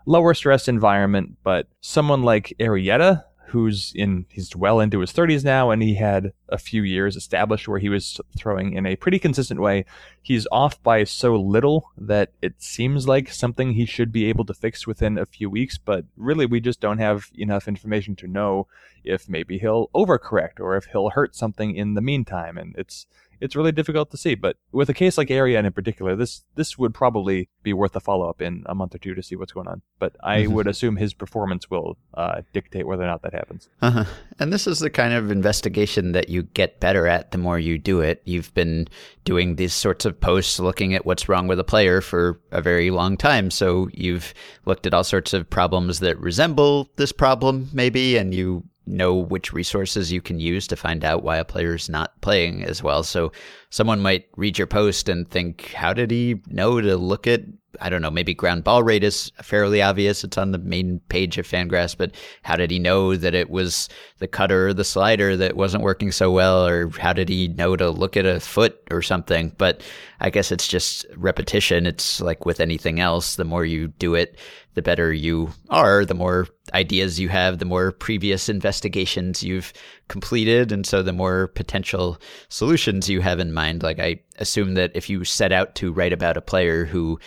lower stress environment. But someone like Arrieta, who's in he's well into his 30s now and he had a few years established where he was throwing in a pretty consistent way. He's off by so little that it seems like something he should be able to fix within a few weeks but really we just don't have enough information to know if maybe he'll overcorrect or if he'll hurt something in the meantime and it's it's really difficult to see. But with a case like Arrieta in particular, this this would probably be worth a follow up in a month or two to see what's going on. But I mm-hmm. would assume his performance will uh, dictate whether or not that happens. Uh-huh. And this is the kind of investigation that you get better at the more you do it. You've been doing these sorts of posts, looking at what's wrong with a player for a very long time. So you've looked at all sorts of problems that resemble this problem, maybe, and you know which resources you can use to find out why a player's not playing as well. So someone might read your post and think, how did he know to look at I don't know, maybe ground ball rate is fairly obvious. It's on the main page of Fangraphs, but how did he know that it was the cutter or the slider that wasn't working so well? Or how did he know to look at a foot or something? But I guess it's just repetition. It's like with anything else, the more you do it, the better you are, the more ideas you have, the more previous investigations you've completed. And so the more potential solutions you have in mind. Like I assume that if you set out to write about a player who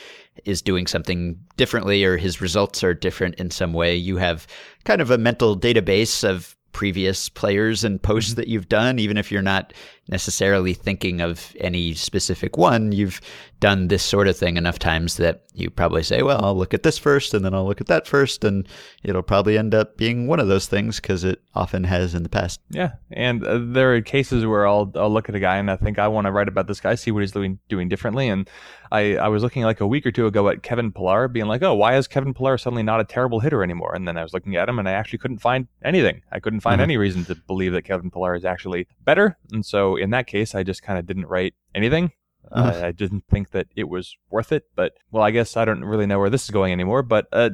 is doing something differently or his results are different in some way, you have kind of a mental database of previous players and posts mm-hmm. that you've done, even if you're not necessarily thinking of any specific one, you've done this sort of thing enough times that you probably say, well, I'll look at this first and then I'll look at that first. And it'll probably end up being one of those things because it often has in the past. Yeah. And uh, there are cases where I'll, I'll look at a guy and I think I want to write about this guy, see what he's doing, doing differently. And I, I was looking like a week or two ago at Kevin Pillar being like, oh, why is Kevin Pillar suddenly not a terrible hitter anymore? And then I was looking at him and I actually couldn't find anything. I couldn't find mm-hmm. any reason to believe that Kevin Pillar is actually better. And so in that case, I just kind of didn't write anything. Uh, I didn't think that it was worth it. But well, I guess I don't really know where this is going anymore. But uh,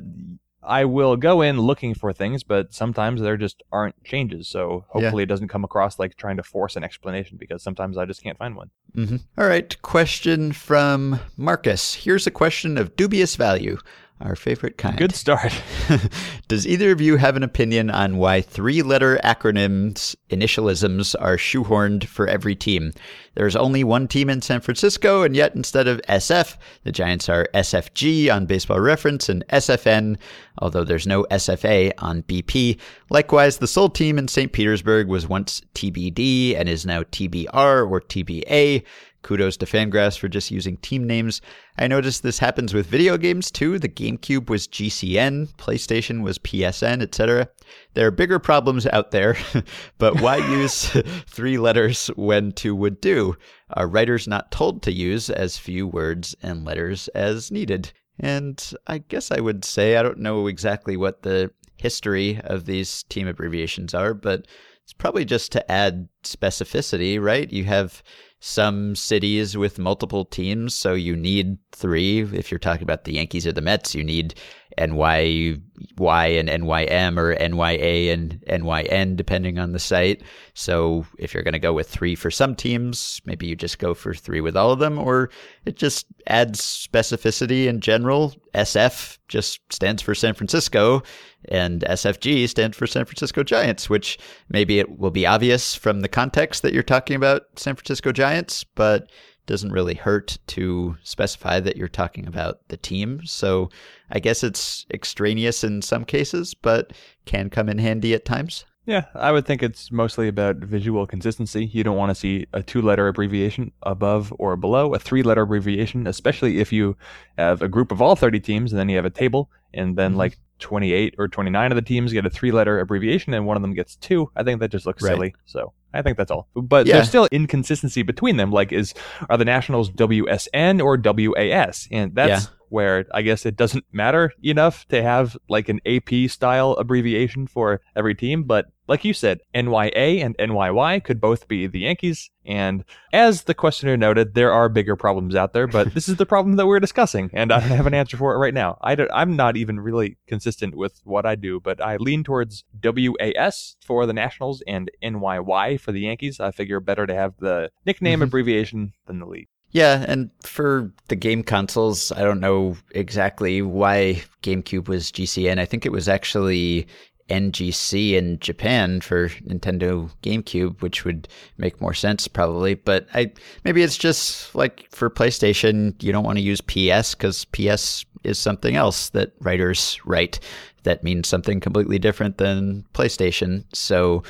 I will go in looking for things, but sometimes there just aren't changes. So hopefully yeah. it doesn't come across like trying to force an explanation because sometimes I just can't find one. Mm-hmm. All right. Question from Marcus. Here's a question of dubious value. Our favorite kind. Good start. Does either of you have an opinion on why three letter acronyms, initialisms, are shoehorned for every team? There's only one team in San Francisco, and yet instead of SF, the Giants are SFG on baseball reference and SFN, although there's no SFA on BP. Likewise, the sole team in St. Petersburg was once TBD and is now TBR or TBA. Kudos to Fangraphs for just using team names. I noticed this happens with video games too. The GameCube was GCN, PlayStation was PSN, etc. There are bigger problems out there, but why use three letters when two would do? Are writers not told to use as few words and letters as needed? And I guess I would say I don't know exactly what the history of these team abbreviations are, but it's probably just to add specificity, right? You have some cities with multiple teams, so you need three. If you're talking about the Yankees or the Mets, you need NY, Y and NYM or NYA and NYN, depending on the site. So if you're going to go with three for some teams, maybe you just go for three with all of them, or it just adds specificity in general. SF just stands for San Francisco, and SFG stands for San Francisco Giants, which maybe it will be obvious from the context that you're talking about San Francisco Giants, but doesn't really hurt to specify that you're talking about the team. So I guess it's extraneous in some cases, but can come in handy at times. Yeah, I would think it's mostly about visual consistency. You don't want to see a two letter abbreviation above or below a three letter abbreviation, especially if you have a group of all 30 teams and then you have a table and then mm-hmm. like 28 or 29 of the teams get a three letter abbreviation and one of them gets two. I think that just looks right. silly. So I think that's all. But yeah. there's still inconsistency between them. Like, is are the Nationals WSN or WAS? And that's yeah where I guess it doesn't matter enough to have like an AP style abbreviation for every team. But like you said, NYA and NYY could both be the Yankees. And as the questioner noted, there are bigger problems out there, but this is the problem that we're discussing. And I don't have an answer for it right now. I am not even really consistent with what I do, but I lean towards WAS for the Nationals and NYY for the Yankees. I figure better to have the nickname mm-hmm. abbreviation than the league. Yeah, and for the game consoles, I don't know exactly why GameCube was GCN. I think it was actually NGC in Japan for Nintendo GameCube, which would make more sense probably. But I maybe it's just like for PlayStation, you don't want to use PS because PS is something else that writers write that means something completely different than PlayStation. So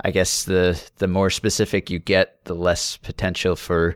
I guess the the more specific you get, the less potential for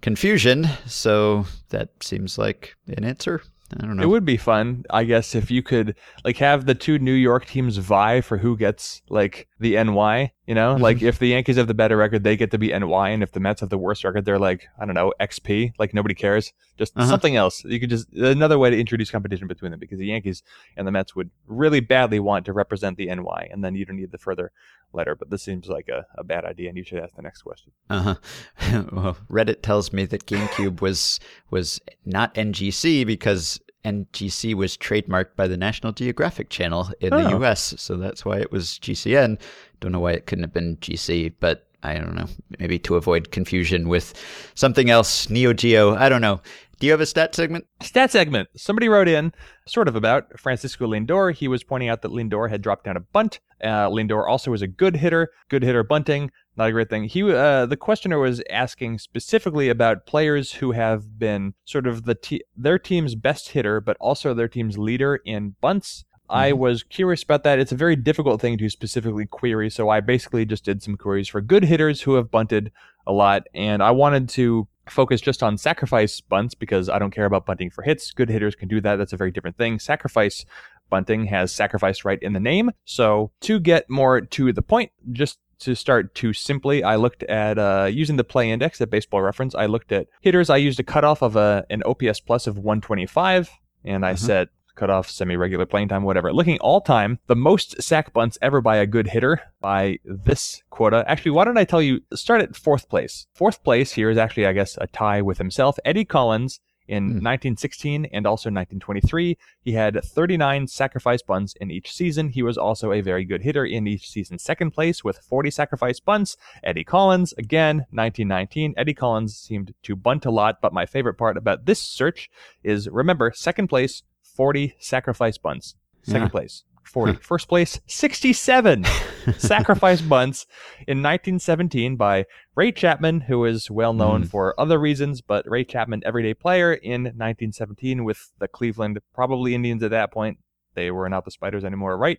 confusion. So that seems like an answer. I don't know. It would be fun, I guess, if you could like have the two New York teams vie for who gets like the NY. You know, mm-hmm. like if the Yankees have the better record, they get to be NY, and if the Mets have the worst record, they're like I don't know XP. Like nobody cares. Just uh-huh. something else. You could just another way to introduce competition between them because the Yankees and the Mets would really badly want to represent the NY, and then you don't need the further letter. But this seems like a, a bad idea, and you should ask the next question. Uh huh. well, Reddit tells me that GameCube was was not NGC because NGC was trademarked by the National Geographic Channel in oh. the US, so that's why it was GCN. Don't know why it couldn't have been GC, but I don't know. Maybe to avoid confusion with something else, Neo Geo. I don't know. Do you have a stat segment? Stat segment. Somebody wrote in, sort of about Francisco Lindor. He was pointing out that Lindor had dropped down a bunt. Uh, Lindor also was a good hitter, good hitter bunting, not a great thing. He, uh, the questioner was asking specifically about players who have been sort of the te- their team's best hitter, but also their team's leader in bunts. I mm-hmm. was curious about that. It's a very difficult thing to specifically query, so I basically just did some queries for good hitters who have bunted a lot, and I wanted to focus just on sacrifice bunts because I don't care about bunting for hits. Good hitters can do that. That's a very different thing. Sacrifice bunting has sacrifice right in the name. So to get more to the point, just to start too simply, I looked at uh, using the play index at Baseball Reference. I looked at hitters. I used a cutoff of a, an OPS plus of 125, and I uh-huh. set cutoff, semi regular playing time, whatever. Looking all time, the most sack bunts ever by a good hitter by this quota. Actually, why don't I tell you, start at fourth place. Fourth place here is actually, I guess, a tie with himself. Eddie Collins in mm. 1916 and also 1923. He had 39 sacrifice bunts in each season. He was also a very good hitter in each season. Second place with 40 sacrifice bunts. Eddie Collins, again, 1919. Eddie Collins seemed to bunt a lot, but my favorite part about this search is remember, second place 40 sacrifice bunts. Second Yeah. place, 40. First place, 67 sacrifice bunts in 1917 by Ray Chapman, who is well known Mm. for other reasons, but Ray Chapman, everyday player in 1917 with the Cleveland, probably Indians at that point. They were not the Spiders anymore, right?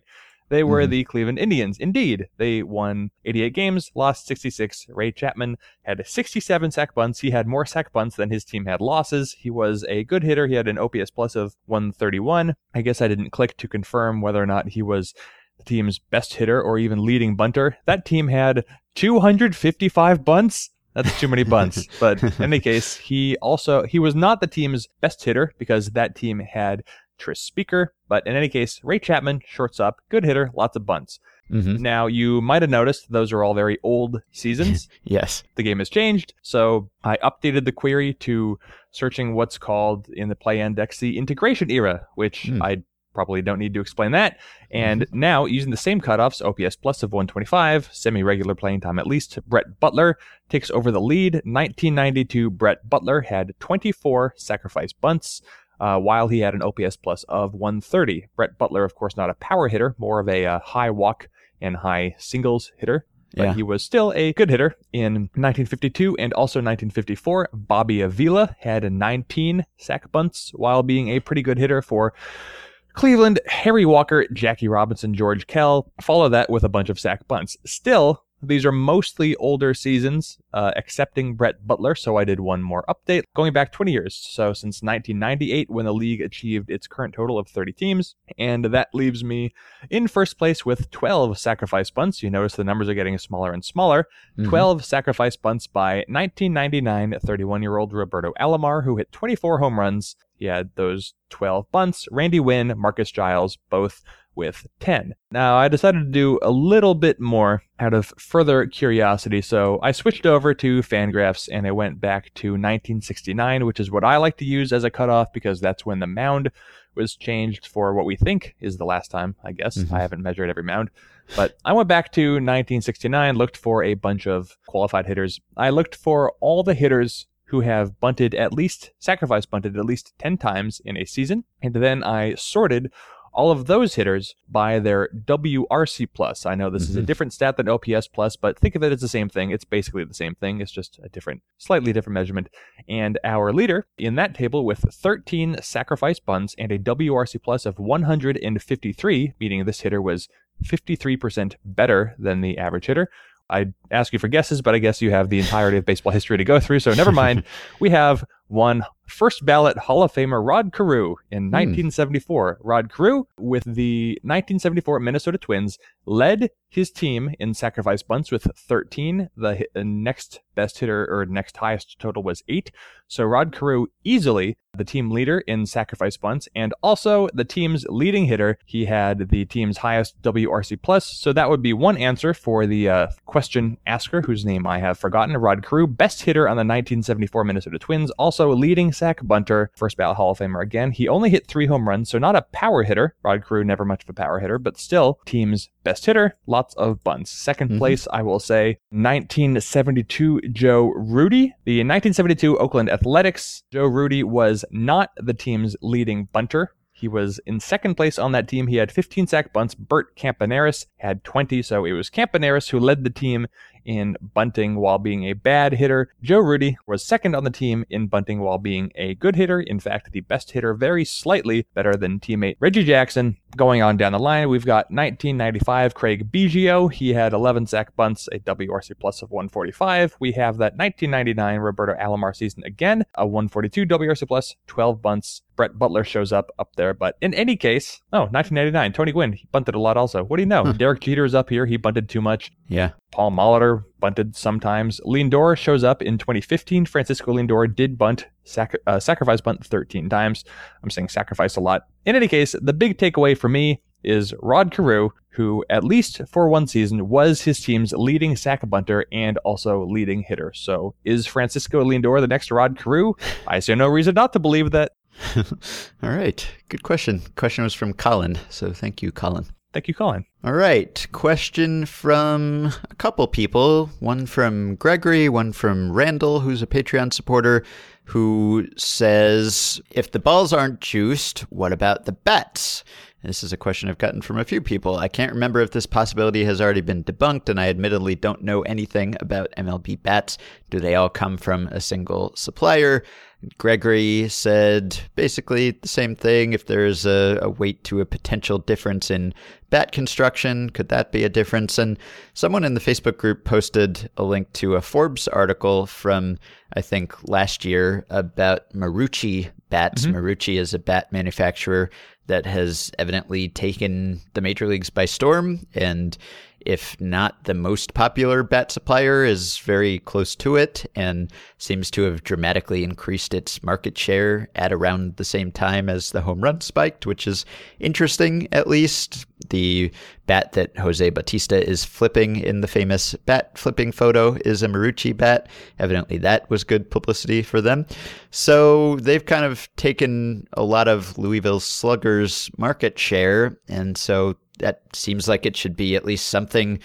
They were Mhm. the Cleveland Indians. Indeed, they won 88 games, lost 66. Ray Chapman had 67 sack bunts. He had more sack bunts than his team had losses. He was a good hitter. He had an OPS plus of 131. I guess I didn't click to confirm whether or not he was the team's best hitter or even leading bunter. That team had 255 bunts. That's too many bunts. but in any case, he also he was not the team's best hitter because that team had Tris Speaker. But in any case, Ray Chapman, shortstop, good hitter, lots of bunts. hmm Now you might have noticed those are all very old seasons Yes. the game has changed. So I updated the query to searching what's called in the play index the integration era, which Hmm. I probably don't need to explain that. And now using the same cutoffs, OPS plus of 125, semi regular playing time at least, Brett Butler takes over the lead. 1992, Brett Butler had 24 sacrifice bunts. Uh, while he had an OPS plus of 130. Brett Butler, of course, not a power hitter, more of a uh, high walk and high singles hitter but Yeah. he was still a good hitter in 1952 and also 1954. Bobby Avila had 19 sack bunts while being a pretty good hitter for Cleveland. Harry Walker, Jackie Robinson, George Kell follow that with a bunch of sack bunts. Still, these are mostly older seasons, uh, excepting Brett Butler, so I did one more update going back 20 years. So since 1998, when the league achieved its current total of 30 teams, and that leaves me in first place with 12 sacrifice bunts. You notice the numbers are getting smaller and smaller. Mhm. 12 sacrifice bunts by 1999 31 year old Roberto Alomar, who hit 24 home runs. He had those 12 bunts. Randy Winn, Marcus Giles, both with 10. Now, I decided to do a little bit more out of further curiosity, so I switched over to Fangraphs and I went back to 1969, which is what I like to use as a cutoff because that's when the mound was changed for what we think is the last time, I guess. Mhm. I haven't measured every mound. But I went back to 1969, looked for a bunch of qualified hitters. I looked for all the hitters who have bunted at least, sacrifice bunted at least 10 times in a season. And then I sorted all of those hitters by their WRC plus. I know this is a Mhm. different stat than OPS plus, but think of it as the same thing. It's basically the same thing. It's just a different, slightly different measurement. And our leader in that table with 13 sacrifice bunts and a WRC plus of 153, meaning this hitter was 53% better than the average hitter. I'd ask you for guesses, but I guess you have the entirety of baseball history to go through, so never mind. we have one first ballot Hall of Famer Rod Carew in hmm. 1974. Rod Carew, with the 1974 Minnesota Twins, led his team in sacrifice bunts with 13. The uh, next best hitter or next highest total was eight. So Rod Carew easily the team leader in sacrifice bunts and also the team's leading hitter. He had the team's highest WRC plus. So that would be one answer for the uh, question asker, whose name I have forgotten. Rod Carew, best hitter on the 1974 Minnesota Twins, also leading sack bunter, first ballot Hall of Famer again. He only hit three home runs, so not a power hitter. Rod Carew, never much of a power hitter, but still team's best hitter, lots of bunts. 2nd Mhm. place, I will say, 1972 Joe Rudi. The 1972 Oakland Athletics, Joe Rudi was not the team's leading bunter. He was in second place on that team. He had 15 sack bunts. Bert Campaneris had 20, so it was Campaneris who led the team in bunting while being a bad hitter. Joe Rudi was second on the team in bunting while being a good hitter. In fact, the best hitter, very slightly better than teammate Reggie Jackson. Going on down the line, we've got 1995 Craig Biggio. He had 11 sack bunts, a WRC plus of 145. We have that 1999 Roberto Alomar season again, a 142 WRC plus, 12 bunts. Brett Butler shows up up there, but in any case, oh, 1999, Tony Gwynn, he bunted a lot also. What do you know? Huh. Derek Jeter is up here. He bunted too much. Yeah. Paul Molitor bunted sometimes. Lindor shows up in 2015. Francisco Lindor did bunt, sac- uh, sacrifice bunt 13 times. I'm saying sacrifice a lot. In any case, the big takeaway for me is Rod Carew, who, at least for one season, was his team's leading sack bunter and also leading hitter. So, is Francisco Lindor the next Rod Carew? I see no reason not to believe that. All right. Good question. Question was from Colin. So thank you, Colin. Thank you, Colin. All right. Question from a couple people. One from Gregory, one from Randall, who's a Patreon supporter, who says if the balls aren't juiced, what about the bats? This is a question I've gotten from a few people. I can't remember if this possibility has already been debunked, and I admittedly don't know anything about MLB bats. Do they all come from a single supplier? Gregory said basically the same thing. If there's a, a, weight to a potential difference in bat construction, could that be a difference? And someone in the Facebook group posted a link to a Forbes article from, I think, last year about Marucci bats. Mm-hmm. Marucci is a bat manufacturer that has evidently taken the major leagues by storm and if not the most popular bat supplier, is very close to it and seems to have dramatically increased its market share at around the same time as the home run spiked, which is interesting at least. The bat that Jose Bautista is flipping in the famous bat flipping photo is a Marucci bat. Evidently, that was good publicity for them. So they've kind of taken a lot of Louisville Sluggers' market share, and so that seems like it should be at least something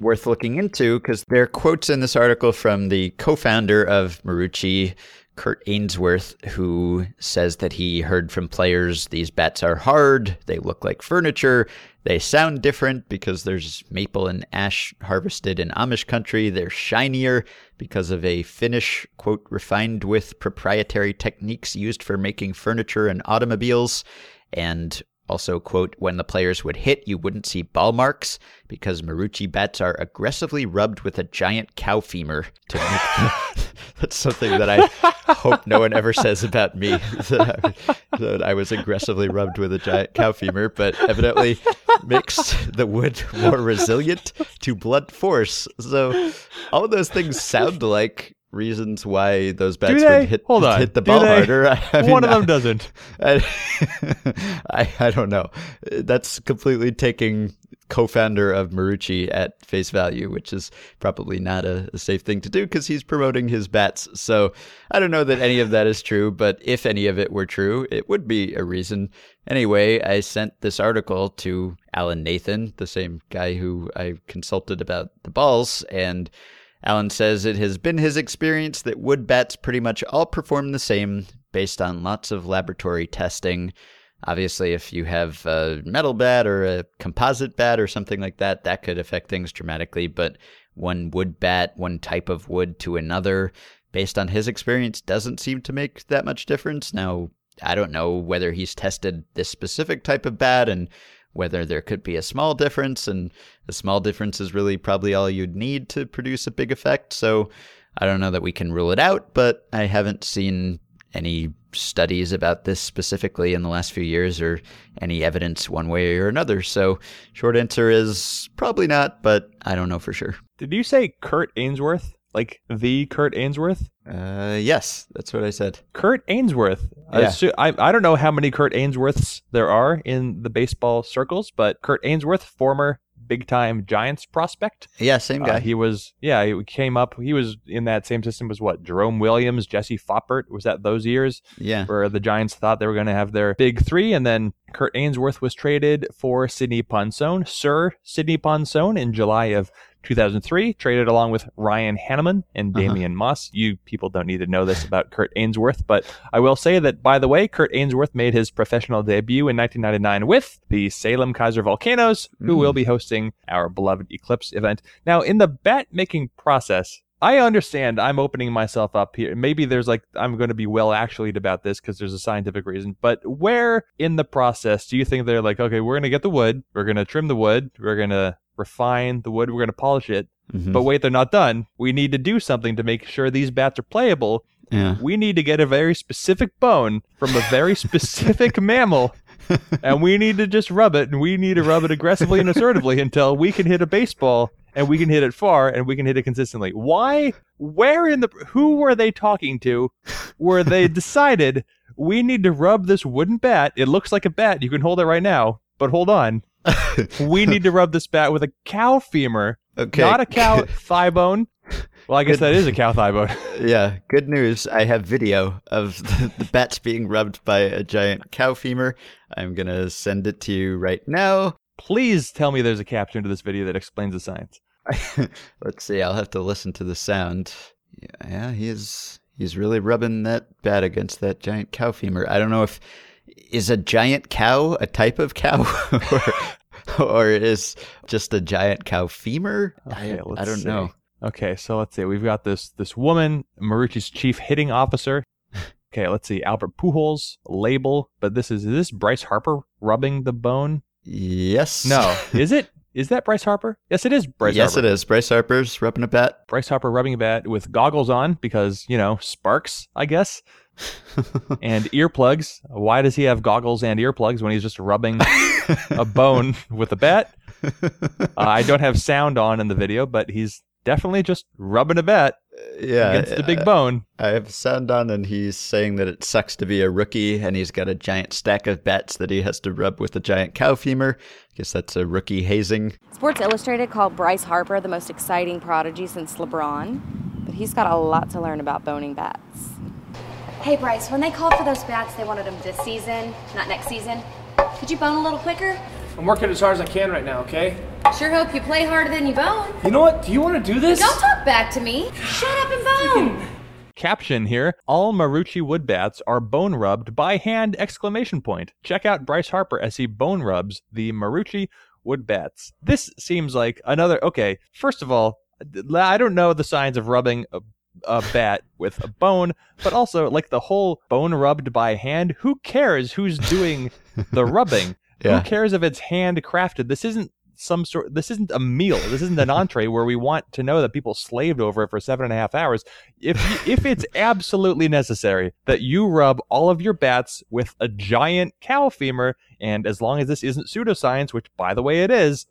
worth looking into because there are quotes in this article from the co-founder of Marucci, Kurt Ainsworth, who says that he heard from players these bats are hard, they look like furniture, they sound different because there's maple and ash harvested in Amish country, they're shinier because of a finish, quote, refined with proprietary techniques used for making furniture and automobiles. And also, quote, when the players would hit, you wouldn't see ball marks because Marucci bats are aggressively rubbed with a giant cow femur to make That's something that I hope no one ever says about me that I, that I was aggressively rubbed with a giant cow femur, but evidently makes the wood more resilient to blunt force. So all those things sound like reasons why those bats would hit, Hold on. hit the ball harder. I mean, One of them doesn't. I, I, I don't know. That's completely taking co-founder of Marucci at face value, which is probably not a, a safe thing to do because he's promoting his bats. So I don't know that any of that is true, but if any of it were true, it would be a reason. Anyway, I sent this article to Alan Nathan, the same guy who I consulted about the balls, and Alan says it has been his experience that wood bats pretty much all perform the same based on lots of laboratory testing. Obviously, if you have a metal bat or a composite bat or something like that, that could affect things dramatically. But one wood bat, one type of wood to another, based on his experience, doesn't seem to make that much difference. Now, I don't know whether he's tested this specific type of bat and whether there could be a small difference, and a small difference is really probably all you'd need to produce a big effect. So I don't know that we can rule it out, but I haven't seen any studies about this specifically in the last few years or any evidence one way or another. So, short answer is probably not, but I don't know for sure. Did you say Kurt Ainsworth? Like the Kurt Ainsworth? Uh, yes, that's what I said. Kurt Ainsworth. Yeah. I, I don't know how many Kurt Ainsworths there are in the baseball circles, but Kurt Ainsworth, former big time Giants prospect. Yeah, same guy. Uh, he was, yeah, he came up. He was in that same system as what Jerome Williams, Jesse Foppert. Was that those years? Yeah, where the Giants thought they were going to have their big three, and then Kurt Ainsworth was traded for Sidney Ponson, Sir Sidney Ponson, in July of 2003, traded along with Ryan Hannaman and uh-huh. Damian uh-huh. Moss. You people don't need to know this about Kurt Ainsworth, but I will say that, by the way, Kurt Ainsworth made his professional debut in 1999 with the Salem Keizer Volcanoes, who mm. will be hosting our beloved Eclipse event. Now, in the bet making process, I understand I'm opening myself up here. Maybe there's like, I'm going to be well actually about this because there's a scientific reason. But where in the process do you think they're like, okay, we're going to get the wood, we're going to trim the wood, we're going to refine the wood. We're going to polish it. Mm-hmm. But wait, they're not done. We need to do something to make sure these bats are playable. Yeah. We need to get a very specific bone from a very specific mammal, and we need to just rub it, and we need to rub it aggressively and assertively until we can hit a baseball, and we can hit it far, and we can hit it consistently. Why? Where in the? Who were they talking to? Where they decided we need to rub this wooden bat? It looks like a bat. You can hold it right now, but hold on we need to rub this bat with a cow femur, okay. not a cow thigh bone. Well, I guess good. that is a cow thigh bone. yeah, good news. I have video of the, the bats being rubbed by a giant cow femur. I'm going to send it to you right now. Please tell me there's a caption to this video that explains the science. Let's see. I'll have to listen to the sound. Yeah, yeah he is He's really rubbing that bat against that giant cow femur. I don't know if is a giant cow a type of cow or, or is just a giant cow femur? Okay, I, I don't see. know. Okay, so let's see. We've got this this woman, Marucci's chief hitting officer. Okay, let's see. Albert Pujols label, but this is is this Bryce Harper rubbing the bone? Yes. No, is it? Is that Bryce Harper? Yes, it is Bryce yes, Harper. it is. Bryce Harper's rubbing a bat. Bryce Harper rubbing a bat with goggles on because you know sparks, I guess, and earplugs. Why does he have goggles and earplugs when he's just rubbing a bone with a bat? Uh, I don't have sound on in the video, but he's definitely just rubbing a bat yeah, against the big uh, bone. I have sound on, and he's saying that it sucks to be a rookie, and he's got a giant stack of bats that he has to rub with a giant cow femur. I guess that's a rookie hazing. Sports Illustrated called Bryce Harper the most exciting prodigy since LeBron, but he's got a lot to learn about boning bats. Hey Bryce, when they called for those bats, they wanted them this season, not next season. Could you bone a little quicker? I'm working as hard as I can right now, okay? Sure hope you play harder than you bone. You know what? Do you want to do this? Don't talk back to me. Shut up and bone. Caption here: All Marucci wood bats are bone rubbed by hand! Exclamation point. Check out Bryce Harper as he bone rubs the Marucci wood bats. This seems like another. Okay, first of all, I don't know the signs of rubbing a, bat with a bone, but also like the whole bone rubbed by hand. Who cares who's doing the rubbing? Yeah. Who cares if it's handcrafted? This isn't some sort. This isn't a meal. This isn't an entree where we want to know that people slaved over it for seven and a half hours. If you, if it's absolutely necessary that you rub all of your bats with a giant cow femur, and as long as this isn't pseudoscience, which by the way it is,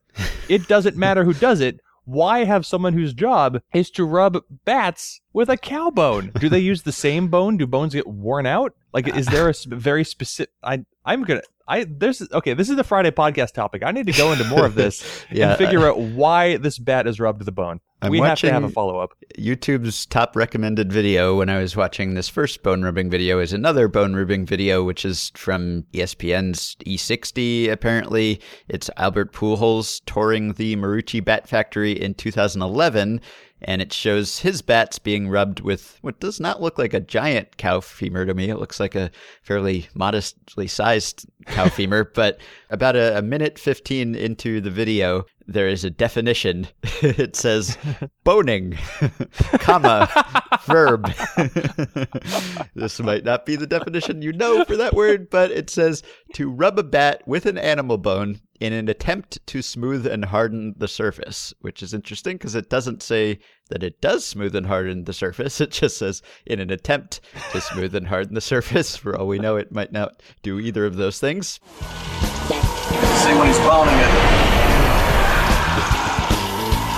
it doesn't matter who does it. Why have someone whose job is to rub bats with a cow bone? Do they use the same bone? Do bones get worn out? Like, is there a very specific? I I'm gonna. I there's okay. This is the Friday podcast topic. I need to go into more of this Yeah, and figure out why this bat is rubbed to the bone. I'm we have to have a follow up. YouTube's top recommended video when I was watching this first bone rubbing video is another bone rubbing video, which is from ESPN's E60. Apparently, it's Albert Pujols touring the Marucci Bat Factory in 2011, and it shows his bats being rubbed with what does not look like a giant cow femur to me. It looks like a fairly modestly sized cow femur, but about a, a minute 15 into the video, there is a definition. it says boning, comma, verb. this might not be the definition you know for that word, but it says to rub a bat with an animal bone in an attempt to smooth and harden the surface, which is interesting because it doesn't say that it does smooth and harden the surface. It just says in an attempt to smooth and harden the surface. For all we know, it might not do either of those things. See when he's boning it.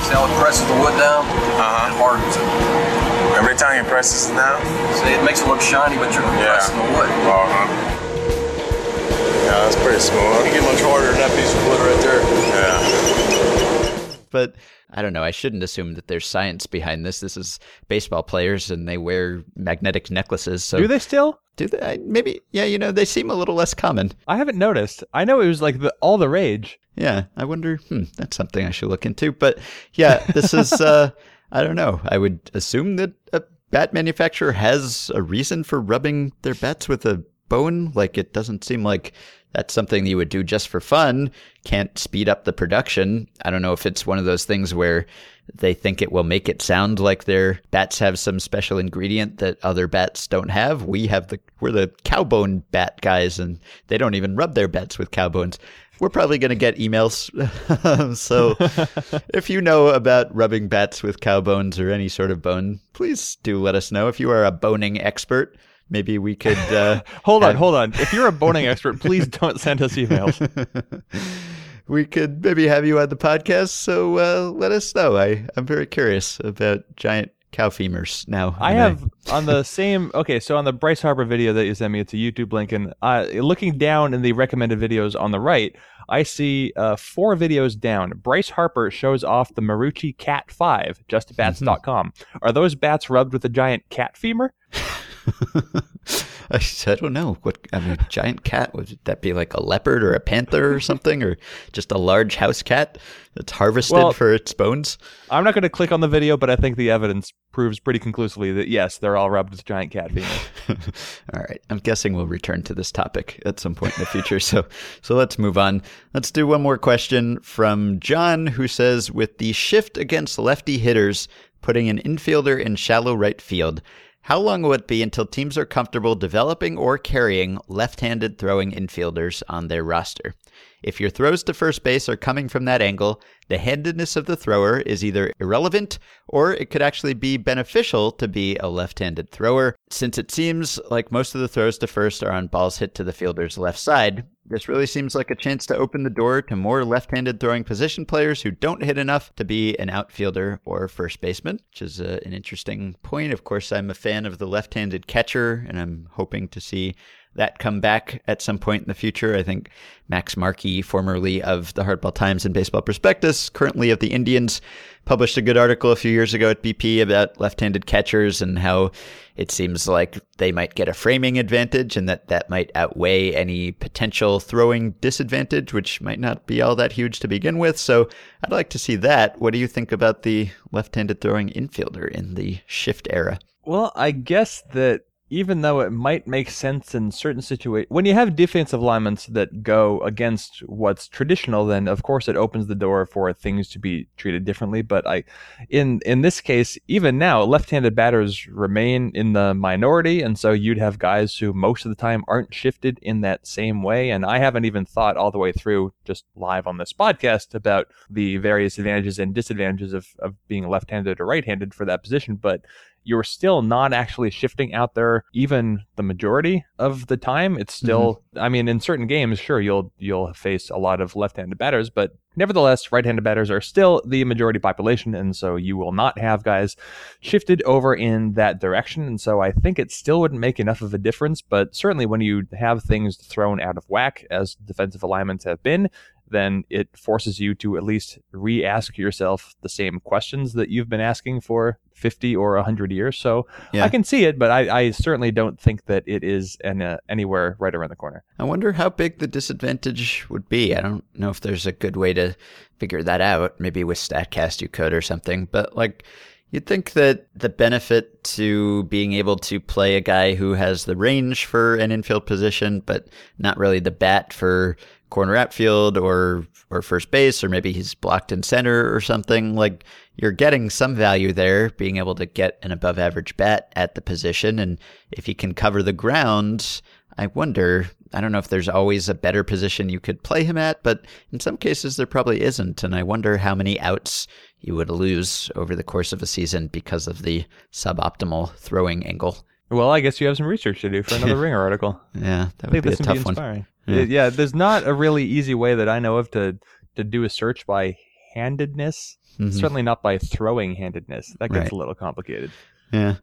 See how it presses the wood down? Uh-huh. It hardens it. Every time he presses it down? See, it makes it look shiny, but you're Yeah. pressing the wood. Uh-huh. Yeah, that's pretty You smooth. can get much harder than that piece of wood right there. Yeah. But I don't know. I shouldn't assume that there's science behind this. This is baseball players, and they wear magnetic necklaces. So Do they still? Do they? Maybe. Yeah. You know, they seem a little less common. I haven't noticed. I know it was like the, all the rage. Yeah, I wonder. Hmm, that's something I should look into. But yeah, this is. uh I don't know. I would assume that a bat manufacturer has a reason for rubbing their bats with a bone. Like it doesn't seem like that's something you would do just for fun. Can't speed up the production. I don't know if it's one of those things where they think it will make it sound like their bats have some special ingredient that other bats don't have. We have the we're the cowbone bat guys, and they don't even rub their bats with cow bones. We're probably going to get emails. so if you know about rubbing bats with cow bones or any sort of bone, please do let us know. If you are a boning expert, maybe we could. Uh, Hold on, hold on. If you're a boning expert, please don't send us emails. we could maybe have you on the podcast. So uh, let us know. I, I'm very curious about giant cow femurs now. I have on the same. Okay, so on the Bryce Harper video that you sent me, it's a YouTube link, and uh, looking down in the recommended videos on the right, I see uh, four videos down. Bryce Harper shows off the Marucci Cat Five, justbats.com. Are those bats rubbed with a giant cat femur? I, I don't know what I mean. Giant cat would that be like a leopard or a panther or something, or just a large house cat that's harvested Well- for its bones? I'm not going to click on the video, but I think the evidence proves pretty conclusively that yes, they're all rubbed with giant cat females. All right, I'm guessing we'll return to this topic at some point in the future. So, so let's move on. Let's do one more question from John, who says, with the shift against lefty hitters, putting an infielder in shallow right field. How long will it be until teams are comfortable developing or carrying left-handed throwing infielders on their roster? If your throws to first base are coming from that angle, the handedness of the thrower is either irrelevant or it could actually be beneficial to be a left handed thrower. Since it seems like most of the throws to first are on balls hit to the fielder's left side, this really seems like a chance to open the door to more left handed throwing position players who don't hit enough to be an outfielder or first baseman, which is uh, an interesting point. Of course, I'm a fan of the left handed catcher, and I'm hoping to see that come back at some point in the future. I think Max Marchi, formerly of the Hardball Times and Baseball Prospectus, currently of the Indians, published a good article a few years ago at BP about left-handed catchers and how it seems like they might get a framing advantage and that that might outweigh any potential throwing disadvantage, which might not be all that huge to begin with. So I'd like to see that. What do you think about the left-handed throwing infielder in the shift era? Well, I guess that even though it might make sense in certain situations, when you have defensive alignments that go against what's traditional, then of course it opens the door for things to be treated differently. But I, in in this case, even now, left-handed batters remain in the minority, and so you'd have guys who most of the time aren't shifted in that same way. And I haven't even thought all the way through, just live on this podcast, about the various advantages and disadvantages of of being left-handed or right-handed for that position, but you're still not actually shifting out there even the majority of the time. It's mm-hmm. still i mean in certain games sure you'll you'll face a lot of left-handed batters but nevertheless right-handed batters are still the majority population and so you will not have guys shifted over in that direction and so i think it still wouldn't make enough of a difference but certainly when you have things thrown out of whack as defensive alignments have been then it forces you to at least re-ask yourself the same questions that you've been asking for 50 or 100 years. So Yeah. I can see it, but I, I certainly don't think that it is an, uh, anywhere right around the corner. I wonder how big the disadvantage would be. I don't know if there's a good way to figure that out. Maybe with StatCast you could or something. But like, you'd think that the benefit to being able to play a guy who has the range for an infield position, but not really the bat for corner outfield or or first base, or maybe he's blocked in center or something. Like you're getting some value there, being able to get an above average bat at the position, and if he can cover the ground. I wonder, I don't know if there's always a better position you could play him at, but in some cases there probably isn't. And I wonder how many outs you would lose over the course of a season because of the suboptimal throwing angle. Well, I guess you have some research to do for another Ringer article. Yeah, that I would think be a this would be tough one. inspiring. Yeah. Yeah. yeah, there's not a really easy way that I know of to to do a search by handedness. Mhm. Certainly not by throwing handedness. That gets Right. a little complicated. Yeah.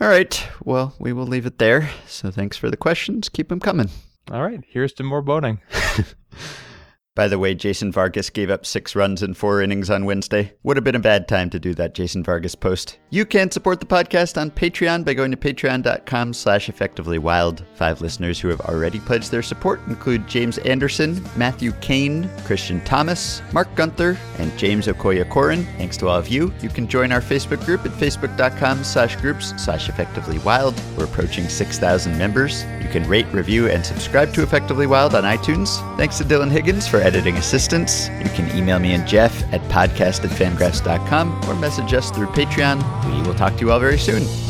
All right. Well, we will leave it there. So thanks for the questions. Keep them coming. All right, here's to more boating. By the way, Jason Vargas gave up six runs in four innings on Wednesday. Would have been a bad time to do that Jason Vargas post. You can support the podcast on Patreon by going to patreon.com slash effectively wild. Five listeners who have already pledged their support include James Anderson, Matthew Kane, Christian Thomas, Mark Gunther, and James Okoye Corin. Thanks to all of you. You can join our Facebook group at facebook.com slash groups slash effectively wild. We're approaching 6,000 members. You can rate, review, and subscribe to Effectively Wild on iTunes. Thanks to Dylan Higgins for editing assistance. You can email me and Jeff at podcast at fangraphs.com or message us through Patreon. We will talk to you all very soon.